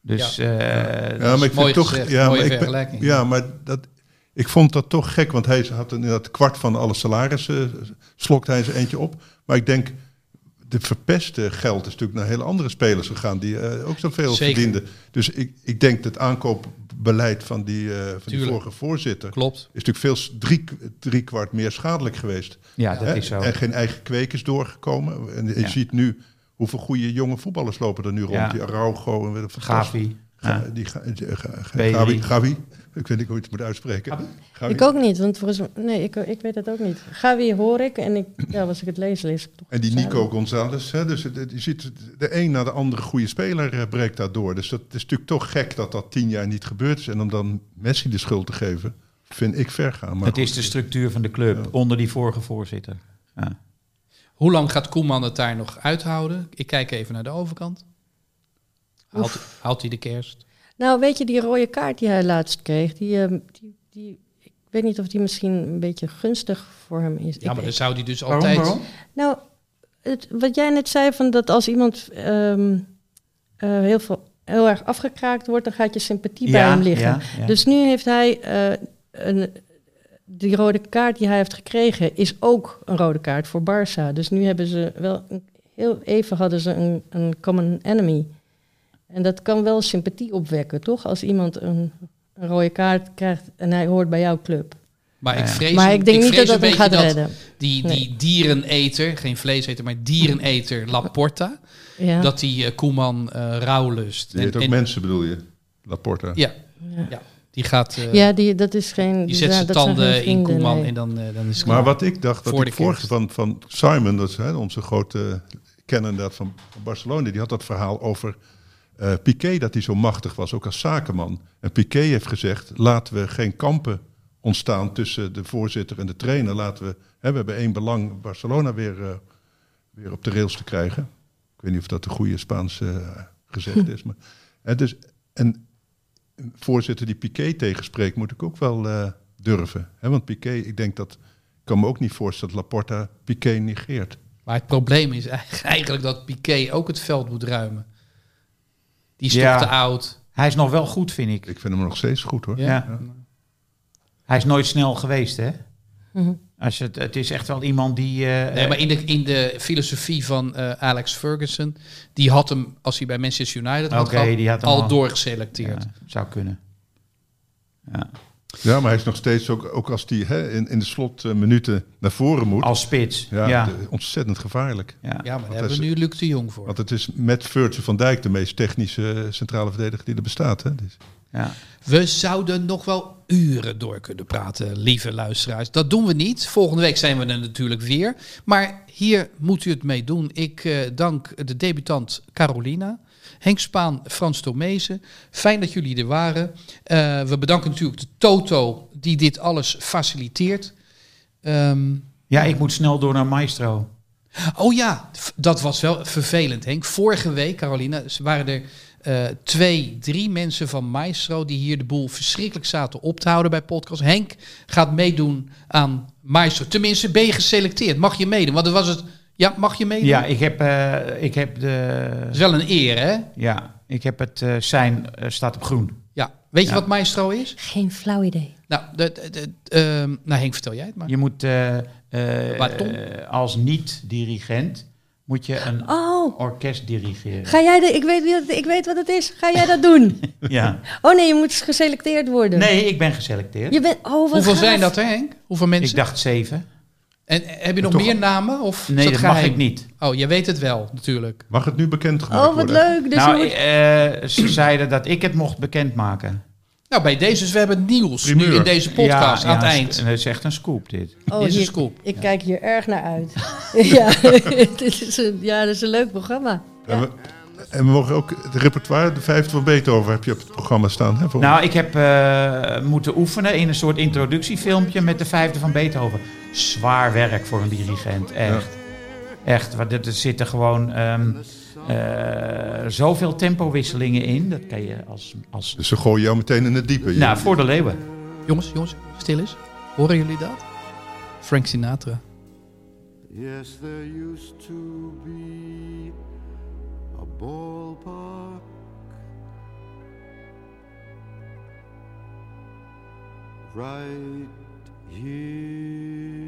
Dus Ja. eh, Ja, maar ik vind toch. gezegd, ja, mooie maar ik ben- vergelijking. ja, maar dat, ik vond dat toch gek, want hij had inderdaad kwart van alle salarissen, eh, slokt hij zijn eentje op. Maar ik denk, de verpeste geld is natuurlijk naar hele andere spelers gegaan die eh, ook zoveel Zeker. verdienden. Dus ik, ik denk dat het aankoopbeleid van die, eh, van die vorige voorzitter Klopt. is natuurlijk veel drie, drie kwart meer schadelijk geweest. ja, dat Hè? is zo. En geen eigen kwekers doorgekomen. En je Ja. ziet nu hoeveel goede jonge voetballers lopen er nu rond. Ja. Die Araujo en. Gavi. Ga, Ja. die, ga, die- ga, ga- Pedri. Gavi, Gavi. Ik weet niet hoe je het moet uitspreken. Gavi. Ik ook niet, want volgens mij, nee, ik, ik weet het ook niet. Gavi hoor ik en ik, ja, als ik het lees, lees ik toch. En die. Nico González, hè, dus je ziet de een na de andere goede speler eh, breekt daar door. Dus dat is natuurlijk toch gek dat dat tien jaar niet gebeurd is. En om dan Messi de schuld te geven, vind ik ver gaan. Maar Het is de structuur van de club onder die vorige voorzitter. Ja. Hoe lang gaat Koeman het daar nog uithouden? Ik kijk even naar de overkant. Haalt, haalt hij de kerst? Nou, weet je, die rode kaart die hij laatst kreeg, die, ehm, die, die, ik weet niet of die misschien een beetje gunstig voor hem is. Ja, maar dan zou hij dus Waarom, altijd... waarom? Nou, het, wat jij net zei, van dat als iemand ehm, eh, heel, veel, heel erg afgekraakt wordt, dan gaat je sympathie bij hem liggen. ja, ja. Dus nu heeft hij eh, een, die rode kaart die hij heeft gekregen, is ook een rode kaart voor Barça. Dus nu hebben ze wel een, heel even hadden ze een, een common enemy. En dat kan wel sympathie opwekken, toch? Als iemand een, een rode kaart krijgt en hij hoort bij jouw club. Maar ik vrees, maar ik denk niet vrees dat dat hem gaat dat redden. Die, Nee. die diereneter, geen vleeseter, maar diereneter Laporta, Ja. dat die eh, Koeman eh rouwlust. Die heet ook en- mensen bedoel je, Laporta. ja, ja. ja, die gaat... eh, Ja, die, dat is geen. die zet ja, zijn dat tanden in Koeman nee. en dan, eh, dan is het Maar wat ik dacht, dat Voor ik de vorige van, van Simon, dat is hè, onze grote kenner inderdaad van, van Barcelona, die had dat verhaal over eh Piqué, dat hij zo machtig was, ook als zakenman. En Piqué heeft gezegd, laten we geen kampen ontstaan tussen de voorzitter en de trainer. Laten we, hè, we hebben één belang, Barcelona weer, eh, weer op de rails te krijgen. Ik weet niet of dat de goede Spaanse eh, gezegd [laughs] is. Maar, hè, dus, en een voorzitter die Piqué tegenspreekt, moet ik ook wel durven. Hè? Want Piqué, ik denk dat, ik kan me ook niet voorstellen dat Laporta Piqué negeert. Maar het probleem is eigenlijk- eigenlijk dat Piqué ook het veld moet ruimen. Die is Ja. toch te oud. Hij is nog wel goed, vind ik. Ik vind hem nog steeds goed hoor. Ja. Ja. Hij is nooit snel geweest, hè? Mhm. Als het, het is echt wel iemand die... eh, Nee, maar in de, in de filosofie van eh, Alex Ferguson, die had hem, als hij bij Manchester United had die had hem al al. doorgeselecteerd. ja, zou kunnen. Ja. Ja, maar hij is nog steeds, ook, ook als hij hè, in, in de slotminuten naar voren moet, Als spits. ja, Ja, ja. de- ontzettend gevaarlijk. Ja, maar daar Want hebben we nu Luc de Jong voor. Want het is met Virtue van Dijk de meest technische eh, centrale verdediger die er bestaat. Hè? Dus, ja. We zouden nog wel uren door kunnen praten, lieve luisteraars. Dat doen we niet. Volgende week zijn we er natuurlijk weer. Maar hier moet u het mee doen. Ik eh, dank de debutant Carolina. Henk Spaan, Frans Tomezen. Fijn dat jullie er waren. Eh, we bedanken natuurlijk de Toto die dit alles faciliteert. Ehm, ja, ik moet snel door naar Maestro. Oh ja, dat was wel vervelend, Henk. Vorige week, Carolina, waren er eh, twee, drie mensen van Maestro die hier de boel verschrikkelijk zaten op te houden bij podcast. Henk gaat meedoen aan Maestro. Tenminste, ben je geselecteerd? Mag je meedoen? Want dan was het Ja, mag je meedoen? Ja, ik heb, eh, ik heb de... Dat is wel een eer, hè? Ja, ik heb het eh, zijn eh, staat op groen. Ja. Weet je wat maestro is? Geen flauw idee. Nou, de, de, de- ehm, nou Henk, vertel jij het maar. Je moet eh, eh, eh, als niet-dirigent moet je een Oh, orkest dirigeren. ga jij de, ik, weet, ik weet wat het is. Ga jij dat doen? [laughs] Ja. Oh nee, je moet geselecteerd worden. Nee, ik ben geselecteerd. Je bent, oh, wat Hoeveel gaaf. zijn dat, hè, Henk? Hoeveel mensen? Ik dacht zeven. En eh, heb je nog Toch- meer namen? Of Nee, dat mag ik niet. Oh, je weet het wel, natuurlijk. Mag het nu bekendgemaakt Oh, wat worden? leuk. Dus nou, moet... eh, ze zeiden dat ik het mocht bekendmaken. Nou, bij deze, dus we hebben nieuws nu in deze podcast Ja, aan het eind. Het is echt een scoop, dit. Oh, Dit is een scoop. Ik kijk hier erg naar uit. [laughs] [laughs] ja, [laughs] dit is een, ja, dat is een leuk programma. En, we, en we mogen ook het repertoire, de vijfde van Beethoven, heb je op het programma staan. Hè, voor Nou, ik heb eh, moeten oefenen in een soort introductiefilmpje met de vijfde van Beethoven. Zwaar werk voor een dirigent, echt. Echt, want er zitten gewoon ehm, eh, zoveel tempowisselingen in. Dat kan je als... als Dus ze gooien jou meteen in het diepe. Je- nou, voor de leeuwen. Jongens, jongens, stil eens. Horen jullie dat? Frank Sinatra. Yes, there used to be a ballpark right you.